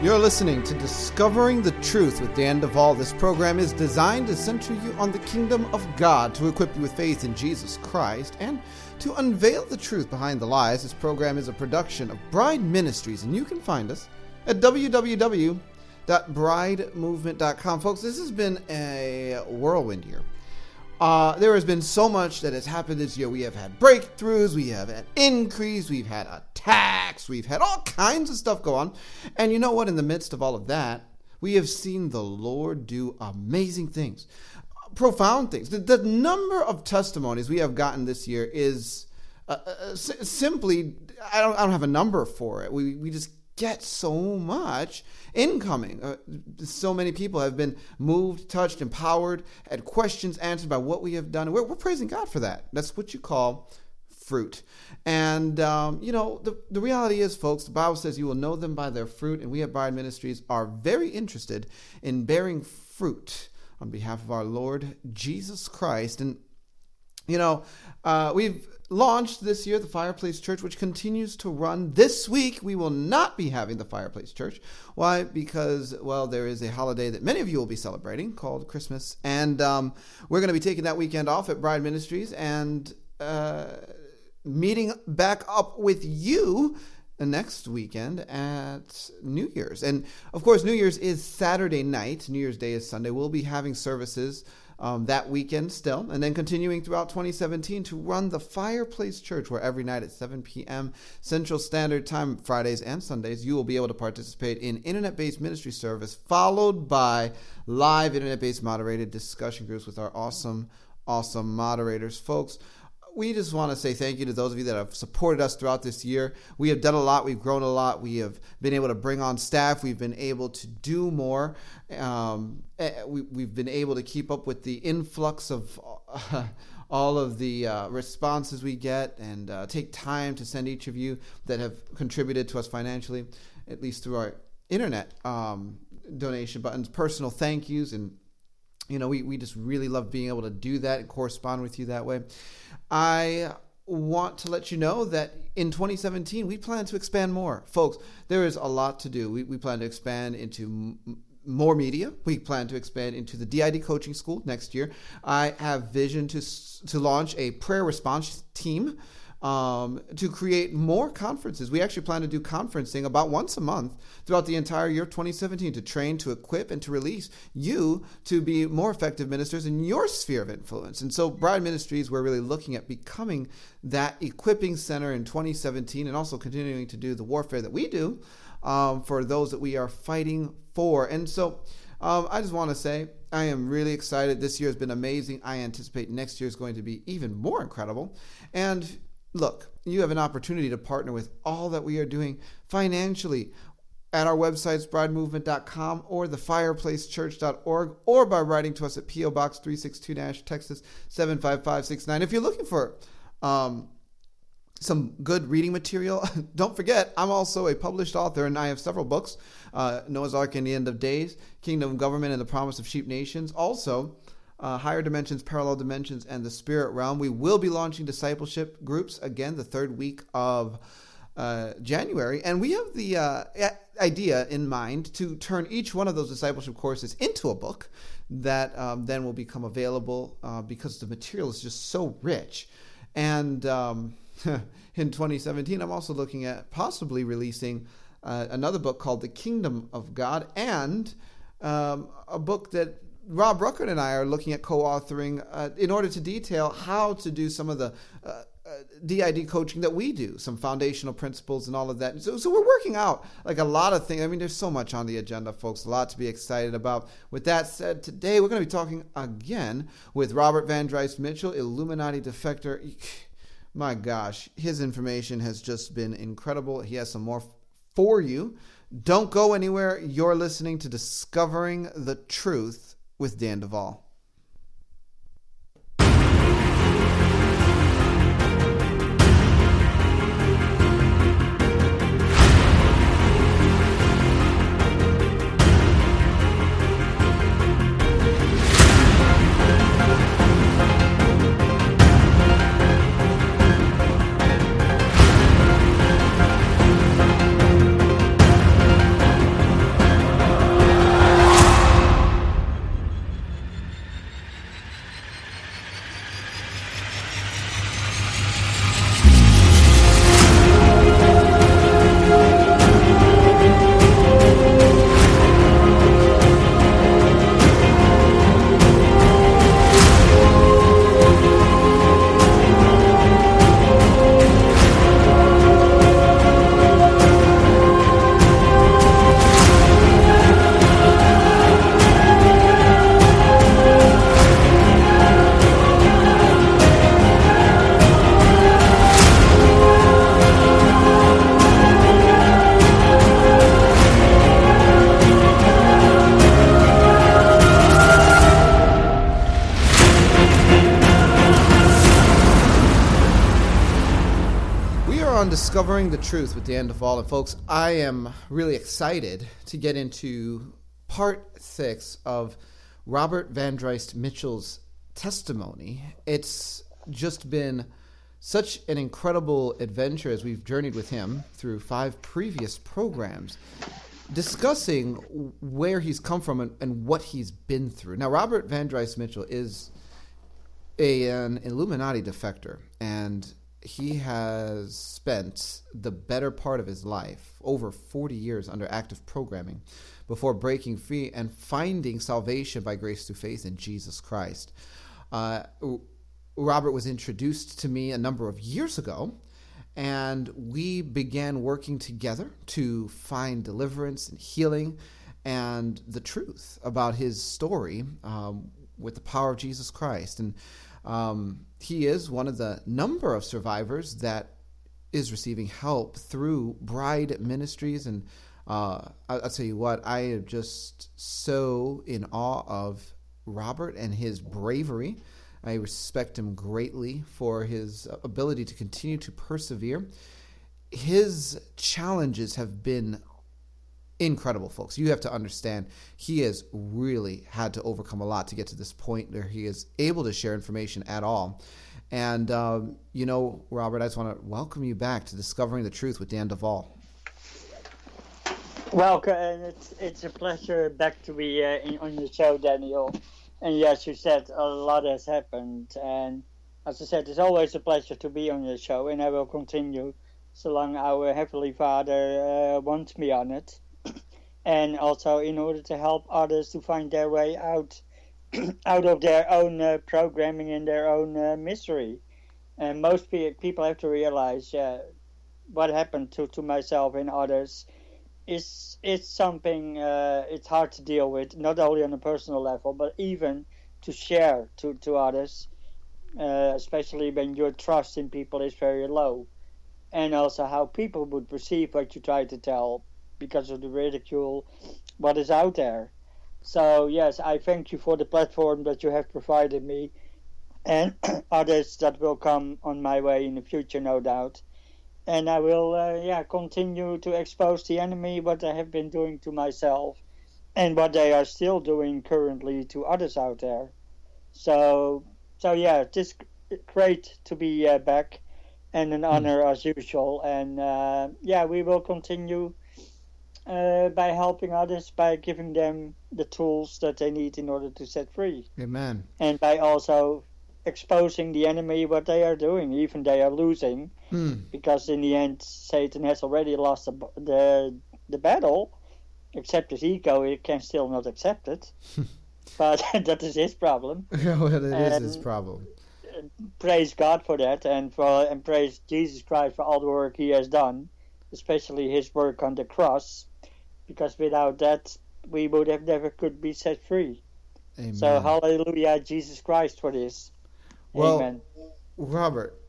You're listening to Discovering the Truth with Dan Duval. This program is designed to center you on the kingdom of God, to equip you with faith in Jesus Christ, and to unveil the truth behind the lies. This program is a production of Bride Ministries, and you can find us at www.bridemovement.com. Folks, this has been a whirlwind year. Uh, there has been so much that has happened this year. We have had breakthroughs, we have had increase, we've had attacks, we've had all kinds of stuff go on. And you know what? In the midst of all of that, we have seen the Lord do amazing things, profound things. The, the number of testimonies we have gotten this year is uh, uh, simply, I don't, I don't have a number for it. We, we just get so much incoming. Uh, so many people have been moved, touched, empowered, had questions answered by what we have done. We're, we're praising God for that. That's what you call fruit. And, um, you know, the, the reality is, folks, the Bible says you will know them by their fruit, and we at Bride Ministries are very interested in bearing fruit on behalf of our Lord Jesus Christ. And, you know, uh, we've launched this year the Fireplace Church, which continues to run. This week, we will not be having the Fireplace Church. Why? Because, well, there is a holiday that many of you will be celebrating called Christmas. And um, we're going to be taking that weekend off at Bride Ministries and uh, meeting back up with you next weekend at New Year's. And of course, New Year's is Saturday night, New Year's Day is Sunday. We'll be having services um, that weekend still, and then continuing throughout 2017 to run the Fireplace Church, where every night at 7 p.m. Central Standard Time, Fridays and Sundays, you will be able to participate in internet based ministry service, followed by live internet based moderated discussion groups with our awesome, awesome moderators. Folks, we just want to say thank you to those of you that have supported us throughout this year. We have done a lot. We've grown a lot. We have been able to bring on staff. We've been able to do more. Um, eh, we, we've been able to keep up with the influx of uh, all of the uh, responses we get and uh, take time to send each of you that have contributed to us financially, at least through our internet um, donation buttons, personal thank yous. And, you know, we, we just really love being able to do that and correspond with you that way. I want to let you know that in 2017 we plan to expand more. Folks there is a lot to do. We, we plan to expand into m- more media. We plan to expand into the DID coaching school next year. I have vision to to launch a prayer response team um, to create more conferences. We actually plan to do conferencing about once a month throughout the entire year 2017 to train, to equip, and to release you to be more effective ministers in your sphere of influence. And so, Bride Ministries, we're really looking at becoming that equipping center in 2017 and also continuing to do the warfare that we do um, for those that we are fighting for. And so, um, I just want to say, I am really excited. This year has been amazing. I anticipate next year is going to be even more incredible. And look, you have an opportunity to partner with all that we are doing financially at our websites, bridemovement.com or thefireplacechurch.org, or by writing to us at P.O. Box 362 Nash, Texas 75569. If you're looking for um, some good reading material, don't forget, I'm also a published author and I have several books uh, Noah's Ark and the End of Days, Kingdom Government and the Promise of Sheep Nations. Also, uh, Higher Dimensions, Parallel Dimensions, and the Spirit Realm. We will be launching discipleship groups again the third week of uh, January, and we have the uh, idea in mind to turn each one of those discipleship courses into a book that um, then will become available uh, because the material is just so rich. And um, in 2017, I'm also looking at possibly releasing uh, another book called The Kingdom of God and um, a book that Rob Ruckert and I are looking at co-authoring uh, in order to detail how to do some of the uh, DID coaching that we do, some foundational principles and all of that. So, so we're working out like a lot of things. I mean, there's so much on the agenda, folks, a lot to be excited about. With that said, today we're going to be talking again with Robert Vandriest Mitchell, Illuminati defector. My gosh, his information has just been incredible. He has some more for you. Don't go anywhere. You're listening to Discovering the Truth with Dan Duval. Truth with Dan Duval. And folks, I am really excited to get into part six of Robert Vandriest Mitchell's testimony. It's just been such an incredible adventure as we've journeyed with him through five previous programs discussing where he's come from and, and what he's been through. Now, Robert Vandriest Mitchell is a, an Illuminati defector, and he has spent the better part of his life, over 40 years, under active programming before breaking free and finding salvation by grace through faith in Jesus Christ. Uh, Robert was introduced to me a number of years ago, and we began working together to find deliverance and healing and the truth about his story um, with the power of Jesus Christ. And um, he is one of the number of survivors that is receiving help through Bride Ministries. And uh, I'll, I'll tell you what, I am just so in awe of Robert and his bravery. I respect him greatly for his ability to continue to persevere. His challenges have been incredible, folks. You have to understand he has really had to overcome a lot to get to this point where he is able to share information at all. And, um, you know, Robert, I just want to welcome you back to Discovering the Truth with Dan Duval. Welcome, and it's, it's a pleasure back to be uh, in, on your show, Daniel. And yes, you said a lot has happened. And as I said, it's always a pleasure to be on your show, and I will continue so long our Heavenly Father uh, wants me on it and also in order to help others to find their way out out of their own uh, programming and their own uh, misery. And most pe- people have to realize uh, what happened to, to myself and others is it's something uh, it's hard to deal with, not only on a personal level, but even to share to, to others uh, especially when your trust in people is very low, and also how people would perceive what you try to tell because of the ridicule, what is out there. So yes, I thank you for the platform that you have provided me, and others that will come on my way in the future, no doubt. And I will, uh, yeah, continue to expose the enemy what I have been doing to myself, and what they are still doing currently to others out there. So, so yeah, it's great to be uh, back, and an honor mm. as usual. And uh, yeah, we will continue uh, by helping others by giving them the tools that they need in order to set free. Amen. And by also exposing the enemy what they are doing, even they are losing, mm. because in the end Satan has already lost the the, the battle. Except his ego, he can still not accept it. but that is his problem. well, it is and his problem. Praise God for that, and for and praise Jesus Christ for all the work He has done, especially His work on the cross because without that we would have never could be set free. Amen. So hallelujah, Jesus Christ for this. Well, Amen. Robert,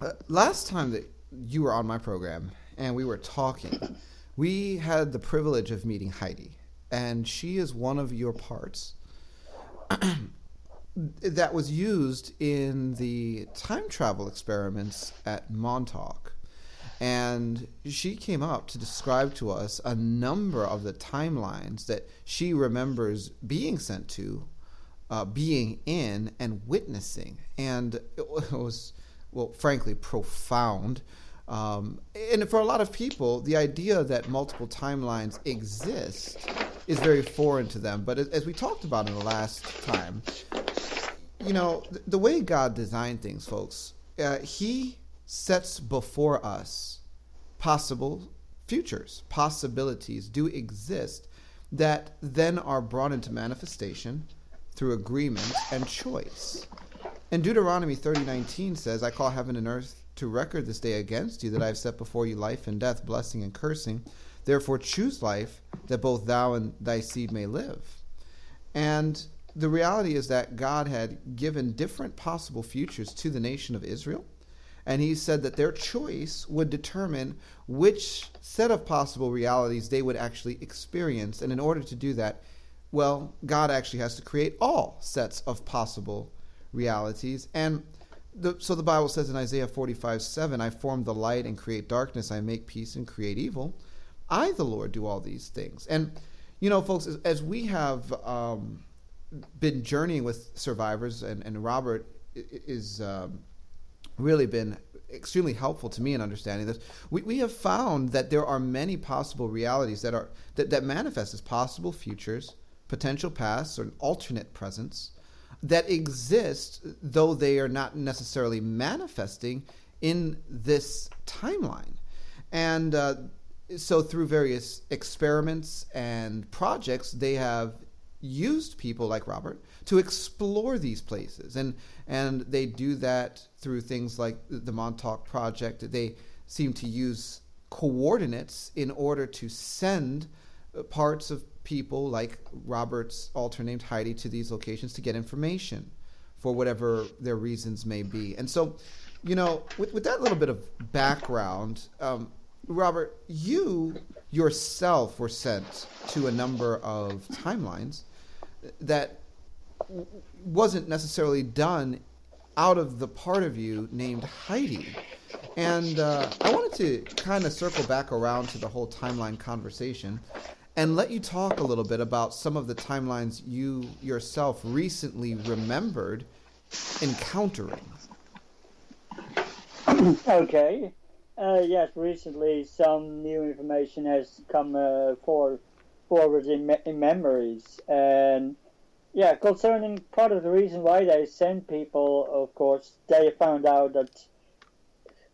uh, last time that you were on my program and we were talking, we had the privilege of meeting Heidi, and she is one of your parts that was used in the time travel experiments at Montauk. And she came up to describe to us a number of the timelines that she remembers being sent to, uh, being in, and witnessing. And it was, well, frankly, profound. Um, and for a lot of people, the idea that multiple timelines exist is very foreign to them. But as we talked about in the last time, you know, the way God designed things, folks, uh, He sets before us possible futures, possibilities do exist that then are brought into manifestation through agreement and choice. And Deuteronomy 30:19 says, "I call heaven and earth to record this day against you that I have set before you life and death, blessing and cursing. Therefore choose life that both thou and thy seed may live." And the reality is that God had given different possible futures to the nation of Israel and he said that their choice would determine which set of possible realities they would actually experience. And in order to do that, well, God actually has to create all sets of possible realities. And the, so the Bible says in Isaiah 45 7, I form the light and create darkness, I make peace and create evil. I, the Lord, do all these things. And, you know, folks, as, as we have um, been journeying with survivors, and, and Robert is. Um, really been extremely helpful to me in understanding this. We, we have found that there are many possible realities that are that, that manifest as possible futures, potential pasts, or alternate presents that exist, though they are not necessarily manifesting in this timeline. And uh, so, through various experiments and projects, they have used people like Robert to explore these places. And, and they do that through things like the Montauk Project. They seem to use coordinates in order to send uh, parts of people like Robert's alter named Heidi to these locations to get information for whatever their reasons may be. And so, you know, with, with that little bit of background, um, Robert, you yourself were sent to a number of timelines that wasn't necessarily done out of the part of you named Heidi. And uh, I wanted to kind of circle back around to the whole timeline conversation and let you talk a little bit about some of the timelines you yourself recently remembered encountering. Okay. Uh, yes, recently some new information has come uh, for, forward in, me- in memories. And yeah, concerning part of the reason why they send people, of course, they found out that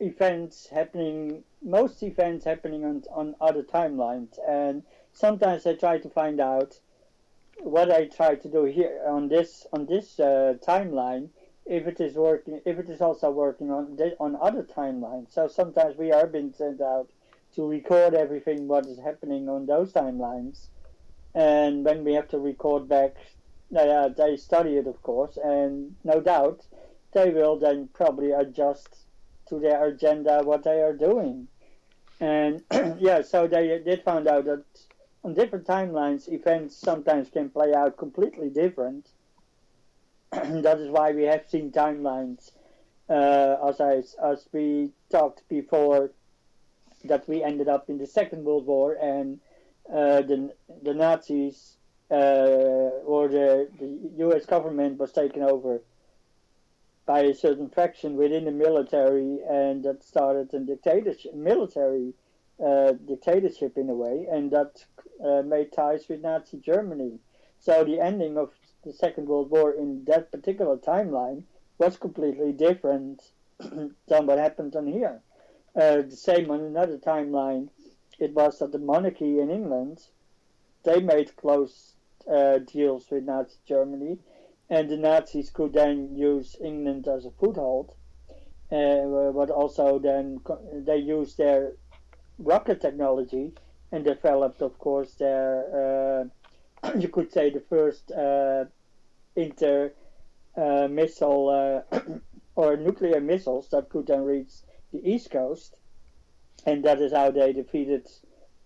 events happening, most events happening on, on other timelines, and sometimes they try to find out what I try to do here on this on this uh, timeline if it is working, if it is also working on on other timelines. So sometimes we are being sent out to record everything what is happening on those timelines, and when we have to record back uh, they study it, of course, and no doubt they will then probably adjust to their agenda what they are doing. And yeah, so they did find out that on different timelines, events sometimes can play out completely different. that is why we have seen timelines, uh, as I, as we talked before, that we ended up in the Second World War and uh, the the Nazis uh, or the the U.S. government was taken over by a certain faction within the military, and that started a dictatorship, military uh, dictatorship in a way, and that uh, made ties with Nazi Germany. So the ending of the Second World War in that particular timeline was completely different than what happened on here. Uh, the same on another timeline, it was that the monarchy in England, they made close uh, deals with Nazi Germany, and the Nazis could then use England as a foothold. Uh, but also then they used their rocket technology and developed, of course, their uh, you could say the first uh, inter uh, missile uh, or nuclear missiles that could then reach the east coast, and that is how they defeated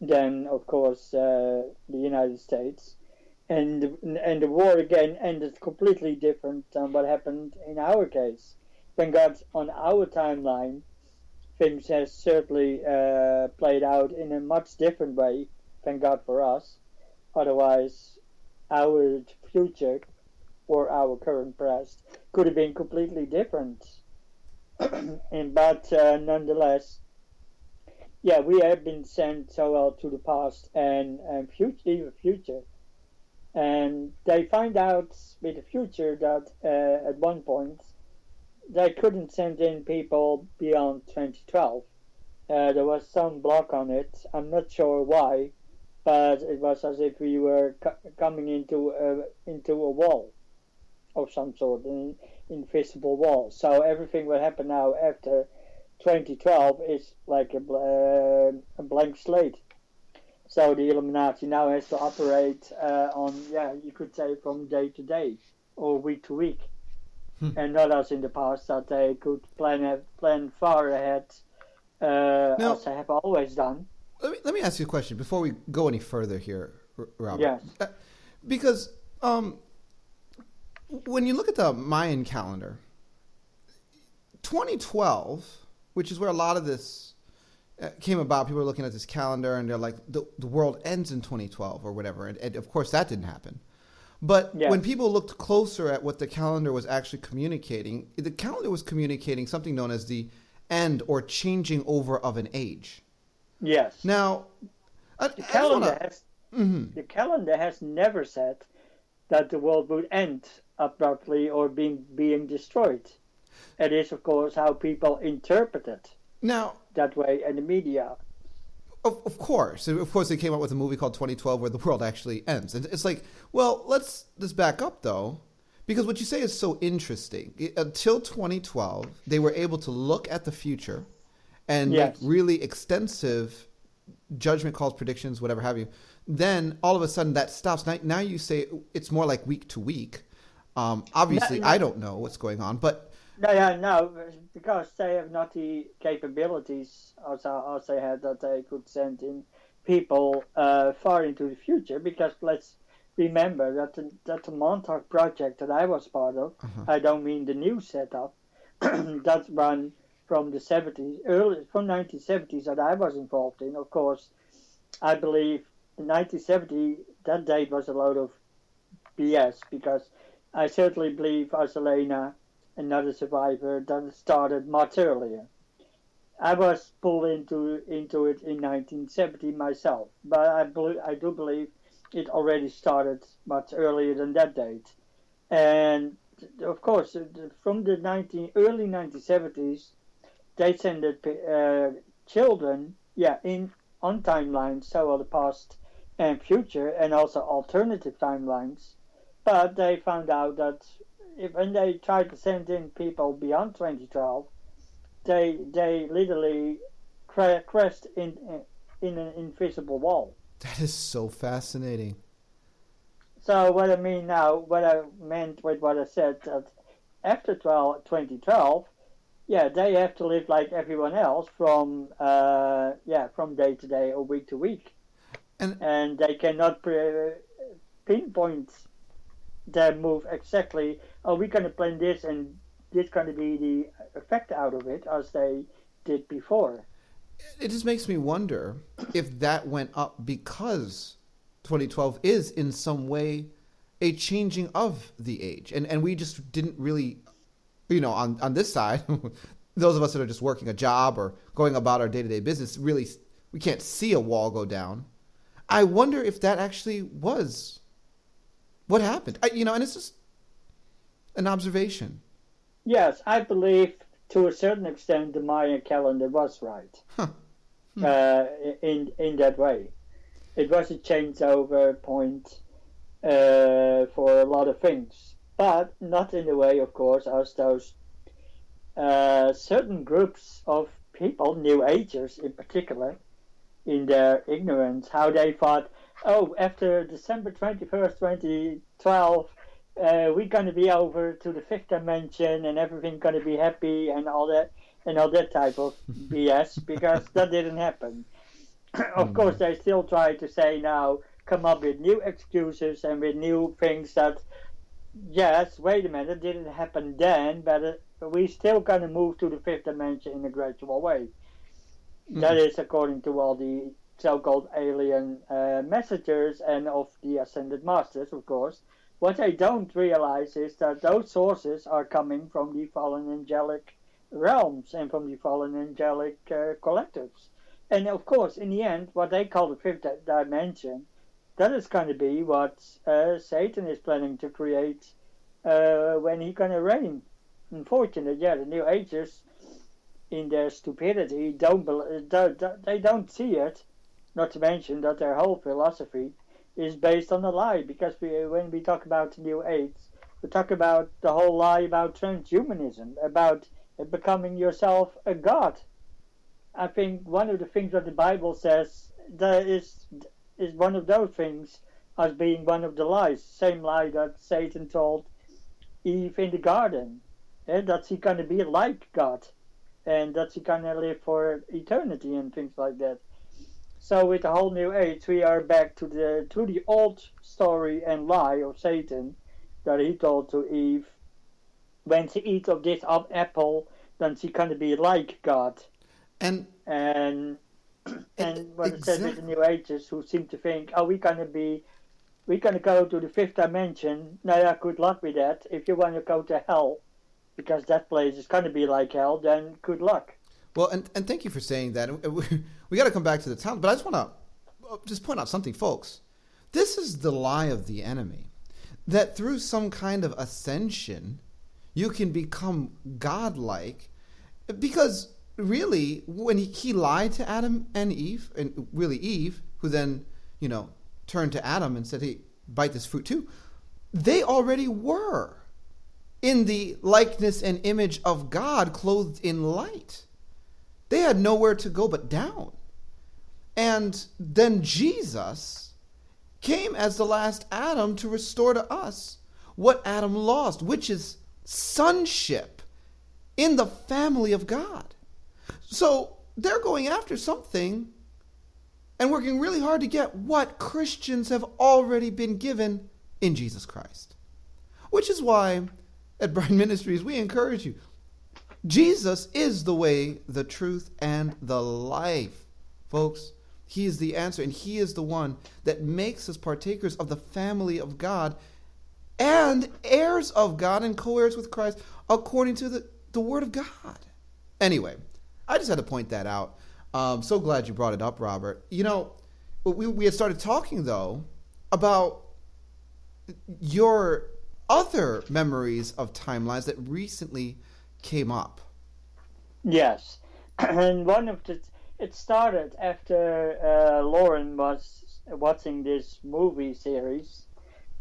then, of course, the United States. And and the war again ended completely different than what happened in our case. Thank God, on our timeline, things has certainly uh, played out in a much different way. Thank God for us. Otherwise, our future or our current past could have been completely different. and but uh, nonetheless, yeah, we have been sent so well to the past and, and future, even future. And they find out with the future that uh, at one point they couldn't send in people beyond 2012. Uh, there was some block on it. I'm not sure why, but it was as if we were coming into a, into a wall of some sort, an invisible wall. So everything will happen now after 2012 is like a, uh, a blank slate. So the Illuminati now has to operate uh, on, yeah, you could say from day to day or week to week, hmm. and not as in the past that they could plan plan far ahead, uh, now, as they have always done. Let me let me ask you a question before we go any further here, Robert. Yes. Uh, because um, when you look at the Mayan calendar, 2012, which is where a lot of this came about, people were looking at this calendar and they're like, the, the world ends in 2012 or whatever. And, and of course, that didn't happen. But yeah. when people looked closer at what the calendar was actually communicating, the calendar was communicating something known as the end or changing over of an age. Yes. Now, I, the calendar wanna... has mm-hmm. the calendar has never said that the world would end abruptly or being being destroyed. It is, of course, how people interpret it. Now that way in the media. Of, of course, of course, they came out with a movie called 2012 where the world actually ends, and it's like, well, let's let's back up though, because what you say is so interesting. until 2012, they were able to look at the future and yes. make really extensive judgment calls, predictions, whatever have you. Then all of a sudden that stops. Now, now you say it's more like week to week um, obviously, no, no. I don't know what's going on, but no, yeah, no, because they have not the capabilities as, as they had that they could send in people uh, far into the future. Because let's remember that the, that the Montauk project that I was part of, uh-huh. I don't mean the new setup, that run from the 70s, early from 1970s that I was involved in. Of course, I believe in 1970 that date was a load of BS because I certainly believe as Elena, another survivor, that started much earlier. I was pulled into into it in 1970 myself, but I believe, I do believe it already started much earlier than that date. And of course, from the 19 early 1970s, they sent uh, children, yeah, in on timelines, so the past and future, and also alternative timelines but they found out that if, when they tried to send in people beyond 2012, they they literally cra- crashed in in an invisible wall. That is so fascinating. So what I mean now, what I meant with what I said, that after 12, 2012, yeah, they have to live like everyone else from uh, yeah from day to day or week to week, And- and they cannot pre- pinpoint their move exactly. Are we're going to plan this, and this going to be the effect out of it as they did before. It just makes me wonder if that went up because 2012 is in some way a changing of the age, and and we just didn't really, you know, on on this side, those of us that are just working a job or going about our day to day business, really, we can't see a wall go down. I wonder if that actually was what happened. I, you know, and it's just an observation. Yes, I believe to a certain extent the Mayan calendar was right Huh. uh, in in that way. It was a changeover point uh, for a lot of things, but not in the way, of course, as those uh, certain groups of people, New Agers in particular, in their ignorance, how they thought, oh, after December twenty first, twenty twelve uh, we're going to be over to the fifth dimension and everything's going to be happy and all that and all that type of BS because that didn't happen. of course, they still try to say now, come up with new excuses and with new things that, yes, wait a minute, it didn't happen then, but uh, we're still going to move to the fifth dimension in a gradual way. That is according to all the so-called alien uh, messengers and of the ascended masters, of course. What they don't realize is that those sources are coming from the fallen angelic realms and from the fallen angelic uh, collectives. And of course, in the end, what they call the fifth di- dimension, that is going to be what uh, Satan is planning to create uh, when he's going to reign. Unfortunately, yeah, the New Agers, in their stupidity, don't, don't they don't see it. Not to mention that their whole philosophy is based on a lie because we, when we talk about New Age, we talk about the whole lie about transhumanism, about becoming yourself a god. I think one of the things that the Bible says that is is one of those things as being one of the lies. Same lie that Satan told Eve in the garden, eh, that she gonna be like God, and that she gonna live for eternity and things like that. So with the whole new age, we are back to the to the old story and lie of Satan that he told to Eve. When she eats of this apple, then she gonna be like God. And And and what it says with the new ages, who seem to think, oh, we're gonna be, we're gonna go to the fifth dimension. Now, yeah, good luck with that. If you want to go to hell, because that place is gonna be like hell, then good luck. Well, and, and thank you for saying that. We, we got to come back to the town, but I just want to uh, just point out something, folks. This is the lie of the enemy that through some kind of ascension, you can become godlike. Because really, when he, he lied to Adam and Eve, and really Eve, who then, you know, turned to Adam and said, hey, bite this fruit too, they already were in the likeness and image of God, clothed in light. They had nowhere to go but down. And then Jesus came as the last Adam to restore to us what Adam lost, which is sonship in the family of God. So they're going after something and working really hard to get what Christians have already been given in Jesus Christ. Which is why at Bride Ministries we encourage you Jesus is the way, the truth, and the life. Folks, He is the answer, and He is the one that makes us partakers of the family of God and heirs of God and co heirs with Christ according to the, the Word of God. Anyway, I just had to point that out. Um, so glad you brought it up, Robert. You know, we, we had started talking, though, about your other memories of timelines that recently came up. Yes, and one of the it started after uh, Lauren was watching this movie series,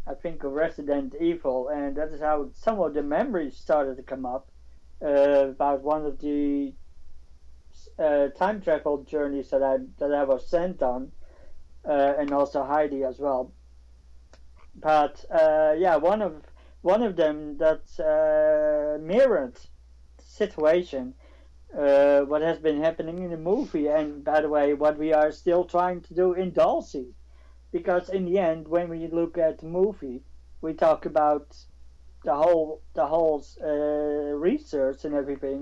I think of Resident Evil, and that is how some of the memories started to come up uh, about one of the uh, time travel journeys that I that I was sent on, uh, and also Heidi as well. But uh, yeah, one of one of them that uh, mirrored situation, uh, what has been happening in the movie, and by the way, what we are still trying to do in Dulce. Because in the end, when we look at the movie, we talk about the whole the whole uh, research and everything,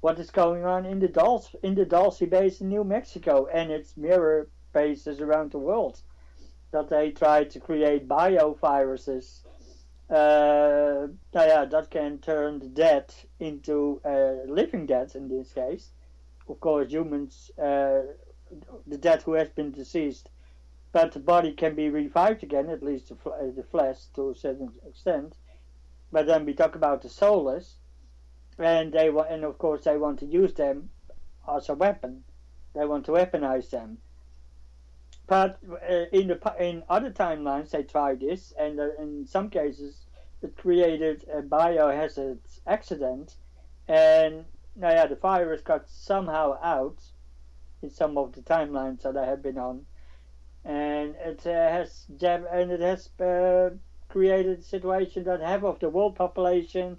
what is going on in the Dulce in the Dulce base in New Mexico and its mirror bases around the world, that they try to create bioviruses. Uh, yeah, that can turn the dead into uh, living dead in this case. Of course, humans, uh, the dead who has been deceased, but the body can be revived again, at least the, fl- the flesh to a certain extent. But then we talk about the soulless, and they want, and of course they want to use them as a weapon. They want to weaponize them. But uh, in the in other timelines, they try this, and uh, in some cases, it created a biohazard accident, and now yeah, the virus got somehow out in some of the timelines that I have been on, and it uh, has and it has uh, created a situation that half of the world population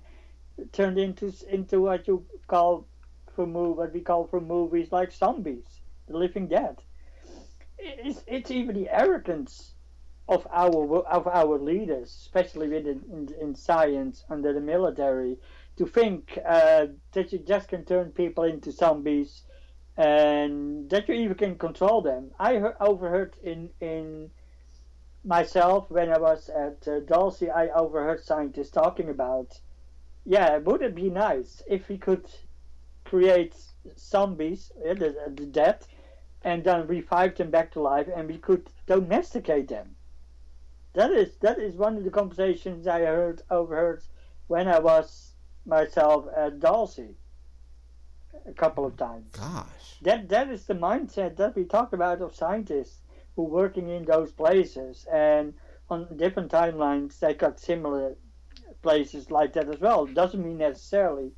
turned into into what you call from what we call from movies like zombies, the living dead. It's, it's even the arrogance of our of our leaders, especially within in, in science under the military, to think uh, that you just can turn people into zombies and that you even can control them. I heard, overheard in in myself when I was at uh, Dulce, I overheard scientists talking about, yeah, would it be nice if we could create zombies, the, the dead, and then revive them back to life, and we could domesticate them. That is that is one of the conversations I heard overheard when I was myself at Dulce a couple of times. Gosh, that that is the mindset that we talk about of scientists who working in those places and on different timelines they got similar places like that as well doesn't mean necessarily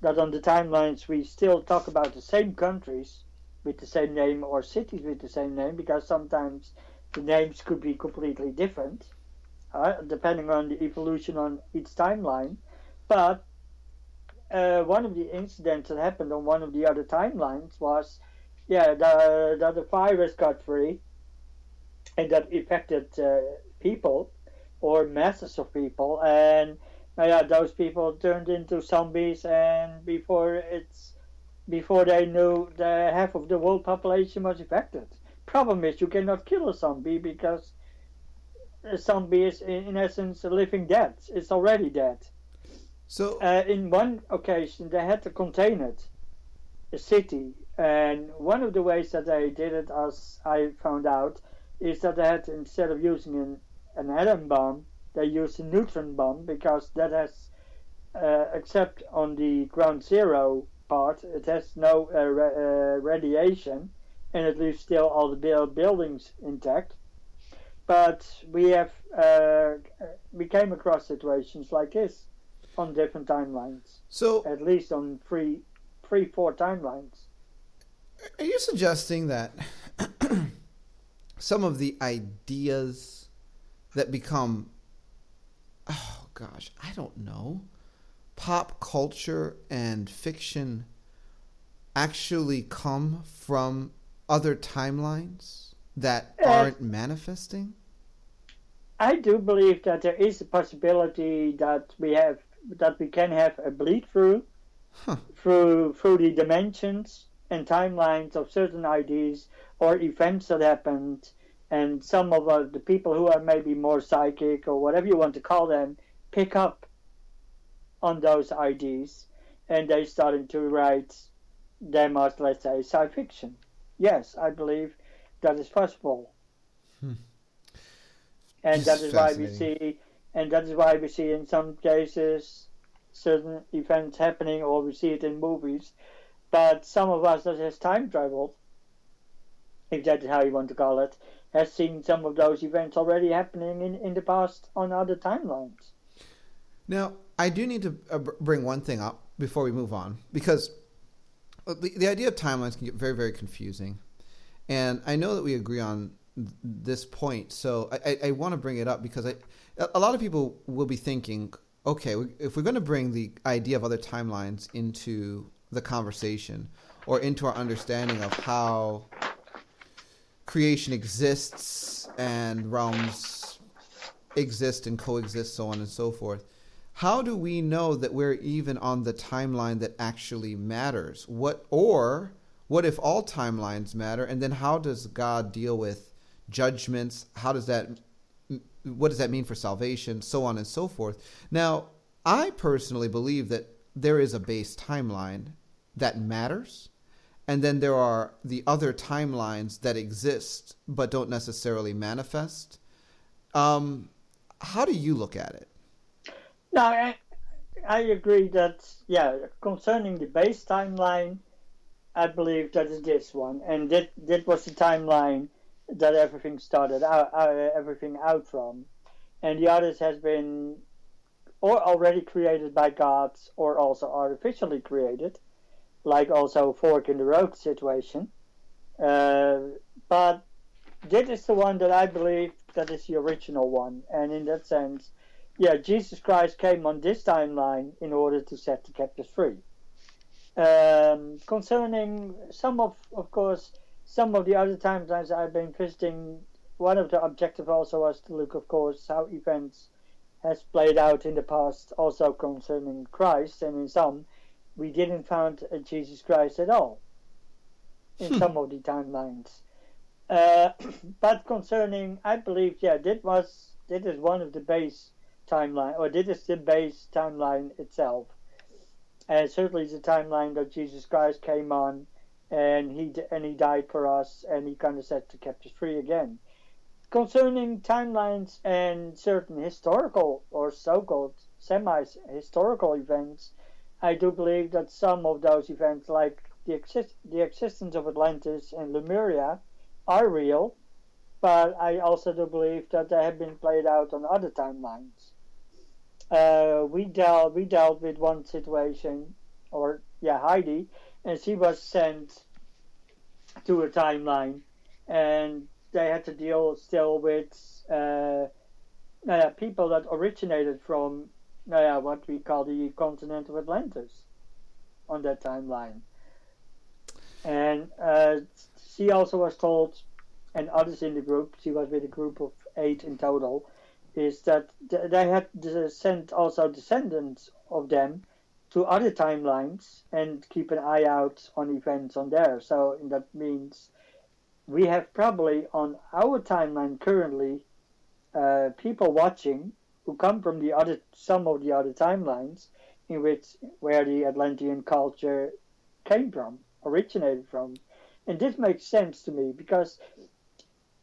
that on the timelines we still talk about the same countries with the same name or cities with the same name because sometimes the names could be completely different uh, depending on the evolution on each timeline but uh, one of the incidents that happened on one of the other timelines was yeah the, the, the virus got free and that affected uh, people or masses of people and uh, yeah those people turned into zombies and before it's before they knew the half of the world population was affected problem is you cannot kill a zombie because a zombie is in, in essence a living dead. It's already dead. So uh, in one occasion they had to contain it a city and one of the ways that they did it as i found out is that they had instead of using an, an atom bomb, they used a neutron bomb because that has, uh, except on the ground zero part, it has no uh, ra- uh, radiation, and it leaves still all the buildings intact. But we have uh, we came across situations like this on different timelines. So at least on three, three, four timelines. Are you suggesting that? some of the ideas that become oh gosh, I don't know. Pop culture and fiction actually come from other timelines that uh, aren't manifesting? I do believe that there is a possibility that we have that we can have a bleed through huh. through through the dimensions and timelines of certain ideas or events that happened, and some of uh, the people who are maybe more psychic or whatever you want to call them pick up on those ideas, and they started to write them as, let's say, science fiction. Yes, I believe that is possible. Hmm. And that is why we see, and that is why we see in some cases certain events happening, or we see it in movies. But some of us that has time traveled if that is how you want to call it, has seen some of those events already happening in, in the past on other timelines. Now, I do need to uh, bring one thing up before we move on because Uh, the, the idea of timelines can get very, very confusing. And I know that we agree on this point. So I, I, I want to bring it up because I, a lot of people will be thinking, okay, if we're going to bring the idea of other timelines into the conversation or into our understanding of how creation exists and realms exist and coexist, so on and so forth. How do we know that we're even on the timeline that actually matters? What or what if all timelines matter? And then how does God deal with judgments? How does that what does that mean for salvation? So on and so forth. Now, I personally believe that there is a base timeline that matters and then there are the other timelines that exist but don't necessarily manifest. Um, how do you look at it? No, I, I agree that yeah, concerning the base timeline, I believe that is this one, and that that was the timeline that everything started out, uh, everything out from, and the others has been or already created by gods or also artificially created like also fork in the road situation. Uh, but this is the one that I believe that is the original one, and in that sense, yeah, Jesus Christ came on this timeline in order to set the captives free. Um, concerning some of, of course, some of the other timelines I've been visiting, one of the objectives also was to look, of course, how events has played out in the past, also concerning Christ, and in some we didn't find a Jesus Christ at all in hmm. some of the timelines. Uh, but concerning, I believe, yeah, that was that is one of the base timeline, or this is the base timeline itself, and certainly the timeline that Jesus Christ came on, and he and he died for us, and he kind of set to the captives free again. Concerning timelines and certain historical or so-called semi-historical events, I do believe that some of those events, like the, exist- the existence of Atlantis and Lemuria, are real, but I also do believe that they have been played out on other timelines. Uh, we dealt we dealt with one situation, or yeah, Heidi, and she was sent to a timeline, and they had to deal still with uh, uh, people that originated from ja, what we call the continent of Atlantis on that timeline. And uh, she also was told, and others in the group, she was with a group of eight in total, is that they had sent also descendants of them to other timelines and keep an eye out on events on there. So that means we have probably on our timeline currently uh, people watching who come from the other some of the other timelines in which where the Atlantean culture came from, originated from. And this makes sense to me because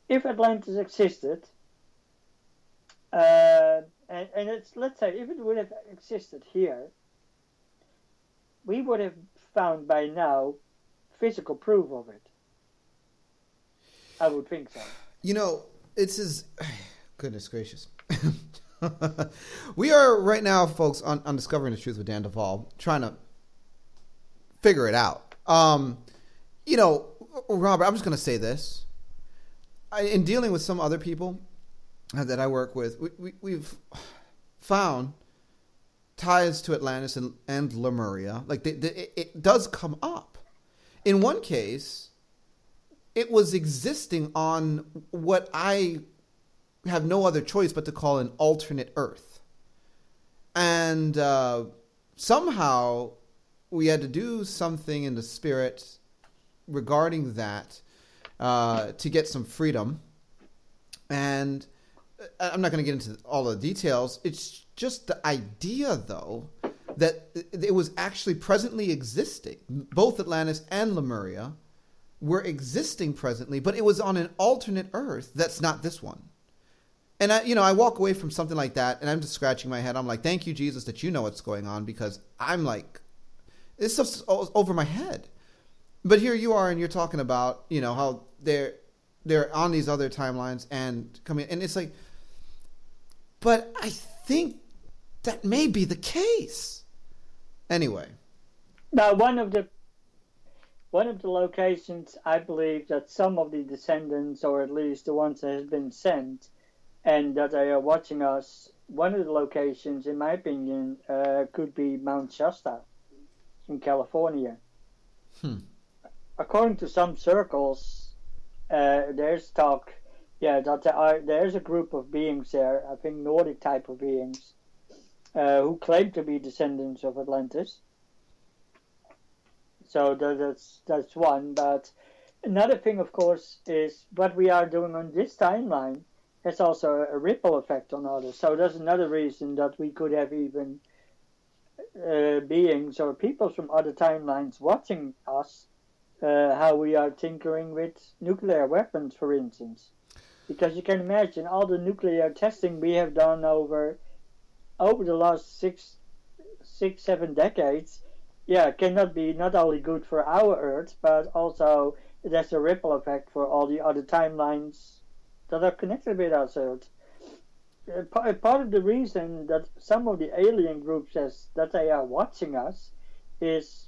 if Atlantis existed, uh, and, and it's let's say if it would have existed here, we would have found by now physical proof of it. I would think so. You know, it's as goodness gracious. we are right now, folks, on, on Discovering the Truth with Dan Duval, trying to figure it out. Um, you know, Robert, I'm just going to say this. I, in dealing with some other people that I work with, we, we, have found ties to Atlantis and, and Lemuria. Like, it, it does come up. In one case, it was existing on what I have no other choice but to call an alternate Earth. And uh, somehow we had to do something in the spirit regarding that uh, to get some freedom. And I'm not going to get into all the details. It's just the idea, though, that it was actually presently existing. Both Atlantis and Lemuria were existing presently, but it was on an alternate Earth that's not this one. And I, you know, I walk away from something like that, and I'm just scratching my head. I'm like, "Thank you, Jesus, that you know what's going on," because I'm like, this stuff's over my head. But here you are, and you're talking about, you know, how they're they're on these other timelines and coming, and it's like, but I think that may be the case. Anyway, now one of the one of the locations I believe that some of the descendants, or at least the ones that have been sent, and that they are watching us, one of the locations, in my opinion, uh, could be Mount Shasta in California. Hmm. According to some circles, uh, there's talk, yeah, that there are there's a group of beings there, I think Nordic type of beings, uh, who claim to be descendants of Atlantis. So that, that's that's one. But another thing, of course, is what we are doing on this timeline has also a ripple effect on others. So that's another reason that we could have even uh, beings or people from other timelines watching us, uh, how we are tinkering with nuclear weapons, for instance. Because you can imagine all the nuclear testing we have done over over the last six, six, seven decades. Yeah, cannot be not only good for our Earth, but also it has a ripple effect for all the other timelines that are connected with our Earth. Part of the reason that some of the alien groups says that they are watching us is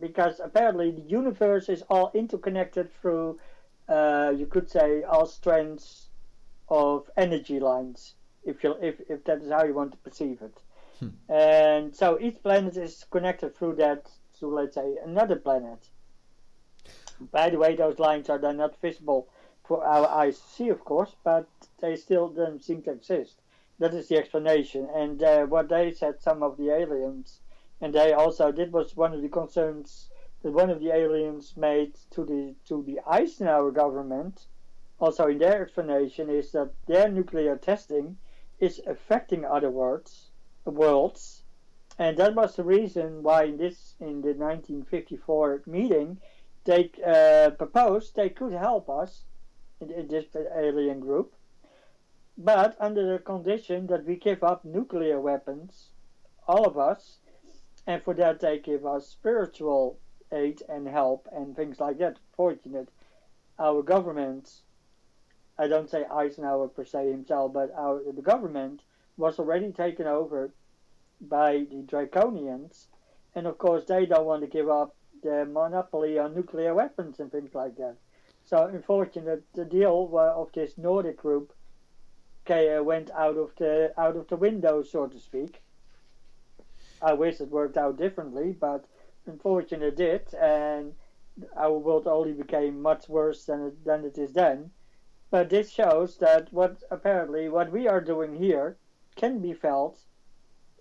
because apparently the universe is all interconnected through, uh, you could say, all strands of energy lines, if you if if that is how you want to perceive it. Hmm. And so each planet is connected through that to let's say another planet. By the way, those lines are then not visible for our eyes to see, of course, but they still don't seem to exist. That is the explanation. And uh, what they said, some of the aliens, and they also did was one of the concerns that one of the aliens made to the to the Eisenhower government, also in their explanation, is that their nuclear testing is affecting other worlds, worlds, and that was the reason why in this in the 1954 meeting they uh, proposed they could help us in this alien group, but under the condition that we give up nuclear weapons, all of us, and for that they give us spiritual aid and help and things like that. Fortunate, our government, I don't say Eisenhower per se himself, but our the government was already taken over by the Draconians, and of course they don't want to give up their monopoly on nuclear weapons and things like that. So unfortunate, the deal of this Nordic group uh, went out of the out of the window, so to speak. I wish it worked out differently, but unfortunately did, and our world only became much worse than it, than it is then. But this shows that what apparently what we are doing here can be felt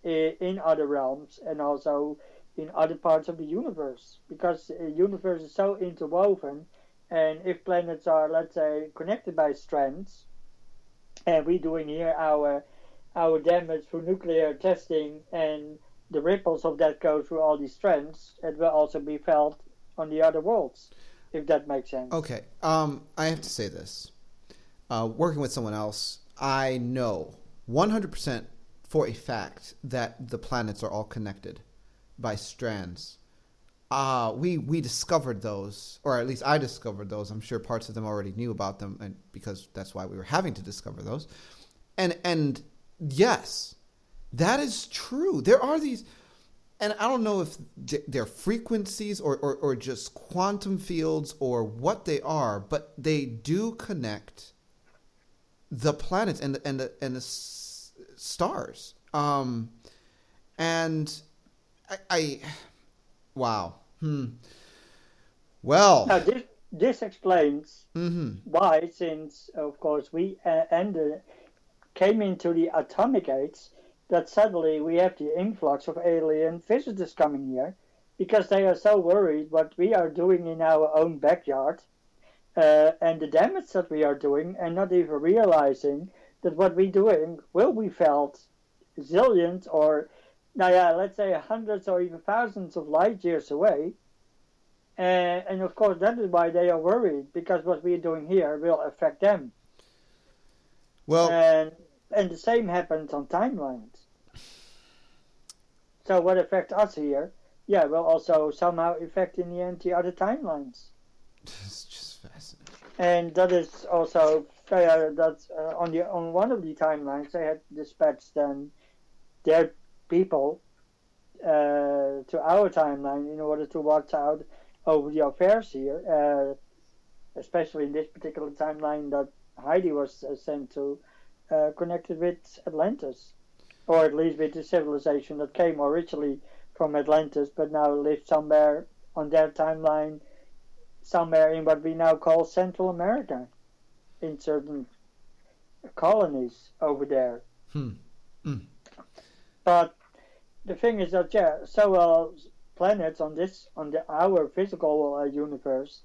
in, in other realms and also in other parts of the universe because the universe is so interwoven and if planets are, let's say, connected by strands, and we're doing here our our damage through nuclear testing, and the ripples of that go through all these strands, it will also be felt on the other worlds, if that makes sense. Okay. Um, I have to say this. Uh, working with someone else, I know 100% for a fact that the planets are all connected by strands uh, we we discovered those, or at least I discovered those. I'm sure parts of them already knew about them, and because that's why we were having to discover those. And and yes, that is true. There are these, and I don't know if they're frequencies or, or, or just quantum fields or what they are, but they do connect the planets and the, and the, and the stars. Um, and I, I wow Hmm. Well. Now this this explains mm-hmm. why, since of course we uh, ended, came into the atomic age, that suddenly we have the influx of alien visitors coming here, because they are so worried what we are doing in our own backyard, uh, and the damage that we are doing, and not even realizing that what we're doing will be felt zillions or now, yeah, let's say hundreds or even thousands of light years away. And, and of course, that is why they are worried because what we're doing here will affect them. Well, and and the same happens on timelines. So what affects us here, yeah, will also somehow affect in the end the other timelines. It's just fascinating. And that is also uh, that uh, on the on one of the timelines they had dispatched then their people uh, to our timeline in order to watch out over the affairs here, uh, especially in this particular timeline that Heidi was uh, sent to, uh, connected with Atlantis, or at least with the civilization that came originally from Atlantis, but now lives somewhere on their timeline, somewhere in what we now call Central America, in certain colonies over there. Hmm. Mm. But the thing is that yeah, so uh, planets on this on the our physical uh, universe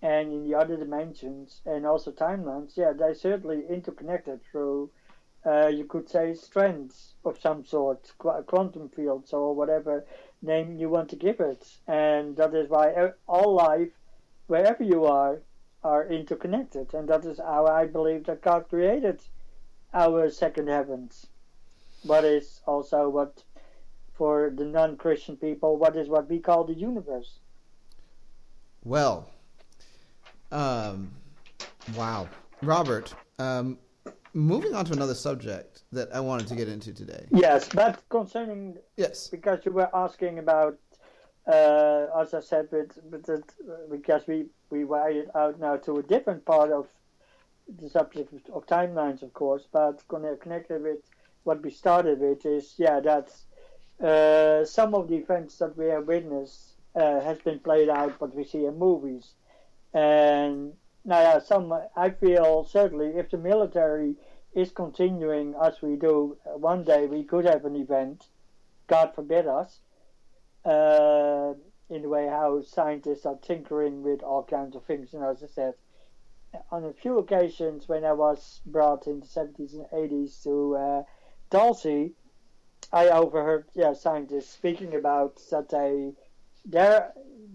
and in the other dimensions and also timelines, yeah, they're certainly interconnected through, uh, you could say, strands of some sort, quantum fields or whatever name you want to give it. And that is why all life, wherever you are, are interconnected. And that is how I believe that God created our second heavens. What is also what, for the non Christian people, what is what we call the universe. Well, um, wow, Robert. Um, moving on to another subject that I wanted to get into today. Yes, but concerning Yes. because you were asking about, uh, as I said, with, with it, because we we wired out now to a different part of the subject of, of timelines, of course, but conne- connected with what we started with is yeah that uh, some of the events that we have witnessed uh, has been played out what we see in movies, and now some I feel certainly if the military is continuing as we do, one day we could have an event, God forbid us, uh, in the way how scientists are tinkering with all kinds of things. And as I said, on a few occasions when I was brought in the 70s and 80s to uh, Dulce, I overheard yeah scientists speaking about that they they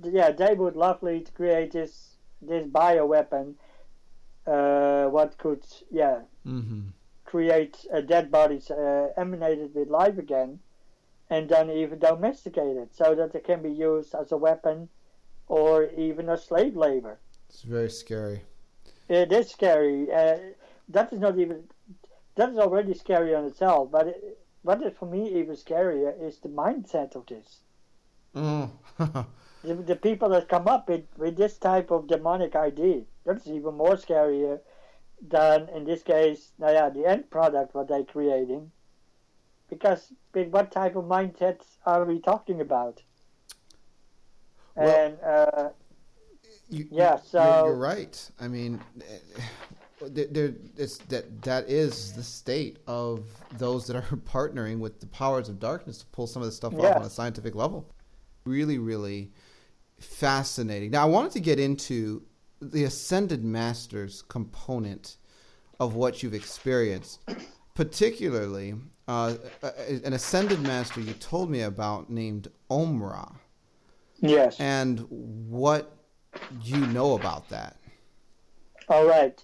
yeah they would lovely to create this this bioweapon uh, what could yeah Mm-hmm. create uh, dead bodies uh, emanated with life again and then even domesticated so that it can be used as a weapon or even as slave labor It's very scary. it is scary uh, that is not even that is already scary on itself but it, what is for me even scarier is the mindset of this Oh. the, the people that come up with, with this type of demonic idea that's even more scarier than in this case now yeah, the end product what they're creating because with what type of mindsets are we talking about Well- and uh, you, yeah, so you're, you're right. I mean, eh, there, that that is the state of those that are partnering with the powers of darkness to pull some of this stuff off on a scientific level. Really, really fascinating. Now, I wanted to get into the ascended masters component of what you've experienced, particularly uh, an ascended master you told me about named Omra yes and what you know about that. All right.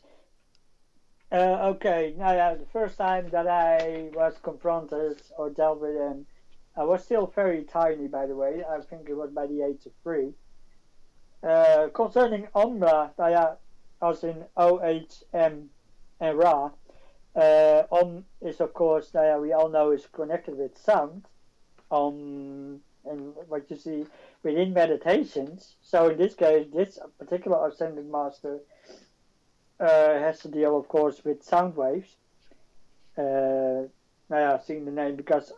Uh, okay. Now, yeah, the first time that I was confronted or dealt with him, I was still very tiny, by the way. I think it was by the age of three. Uh, concerning Omra, now, yeah, as in O H M and Ra, uh, Om is of course, yeah, we all know, is connected with sound. Um, and what you see within meditations. So in this case, this particular ascended master uh, has to deal, of course, with sound waves. Uh, now, I've seen the name because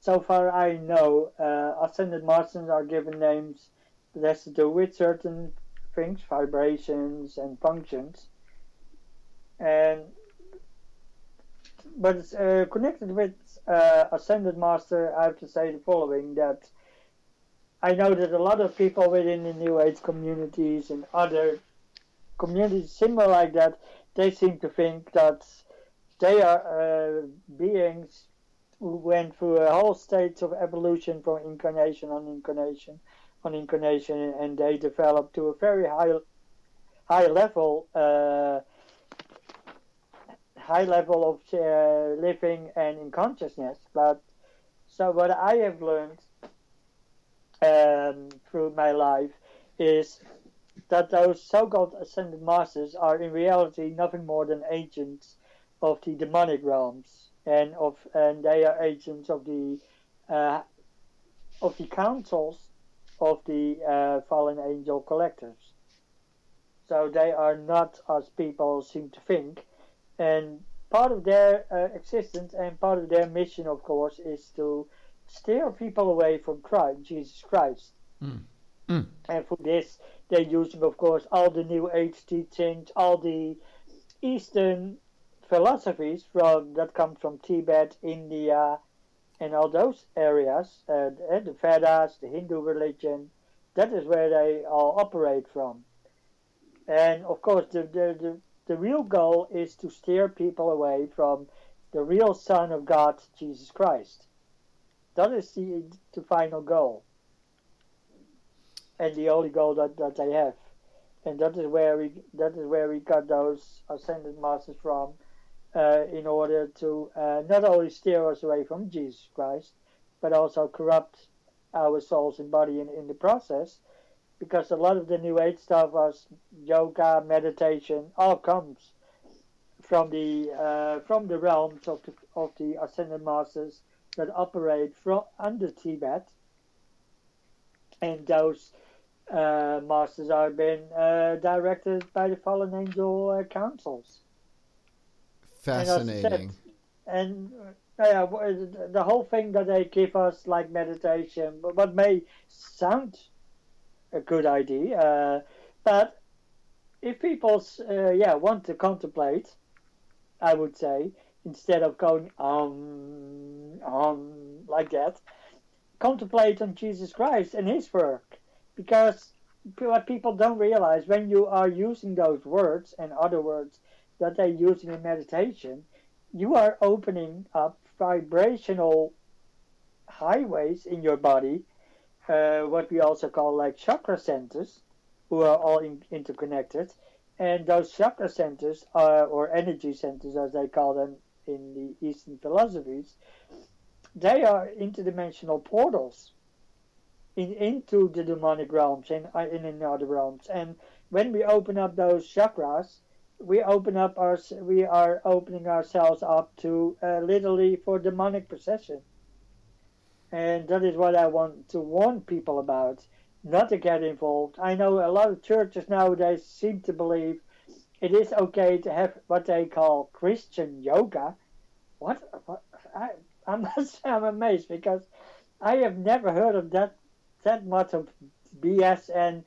so far I know uh, ascended masters are given names that has to do with certain things, vibrations and functions. And but it's, uh, connected with uh, ascended master, I have to say the following: that I know that a lot of people within the New Age communities and other communities similar like that, they seem to think that they are uh, beings who went through a whole state of evolution from incarnation on incarnation on incarnation, and they develop to a very high high level. Uh, high level of uh, living and in consciousness but so what i have learned um, through my life is that those so-called ascended masters are in reality nothing more than agents of the demonic realms and of and they are agents of the uh, of the councils of the uh, fallen angel collectors. So they are not as people seem to think, and part of their uh, existence and part of their mission, of course, is to steer people away from Christ, Jesus Christ. Mm. Mm. And for this, they're using, of course, all the New Age teachings, all the Eastern philosophies from that come from Tibet, India, and all those areas, uh, the Vedas, the Hindu religion. That is where they all operate from. And of course, the, the, the, the real goal is to steer people away from the real Son of God, Jesus Christ. That is the, the final goal. And the only goal that, that they have. And that is where we that is where we got those ascended masters from, uh, in order to uh, not only steer us away from Jesus Christ, but also corrupt our souls and body in, in the process, because a lot of the New Age stuff yoga, meditation, all comes from the uh, from the realms of the of the ascended masters that operate from under Tibet, and those uh, masters are being uh, directed by the fallen angel uh, councils. Fascinating. And, and yeah, the whole thing that they give us, like meditation, what may sound a good idea, uh, but if people, uh, yeah, want to contemplate, I would say, instead of going um um like that, contemplate on Jesus Christ and His work, because what people don't realize when you are using those words and other words that they're using in meditation, you are opening up vibrational highways in your body, uh, what we also call like chakra centers, who are all in, interconnected. And those chakra centers, are, or energy centers as they call them in the Eastern philosophies, they are interdimensional portals in, into the demonic realms and in, in other realms. And when we open up those chakras, we open up our we are opening ourselves up to uh, literally for demonic possession. And that is what i want to warn people about not to get involved. I know a lot of churches nowadays seem to believe it is okay to have what they call christian yoga. What, what? I i must say i'm amazed because i have never heard of that that much of bs and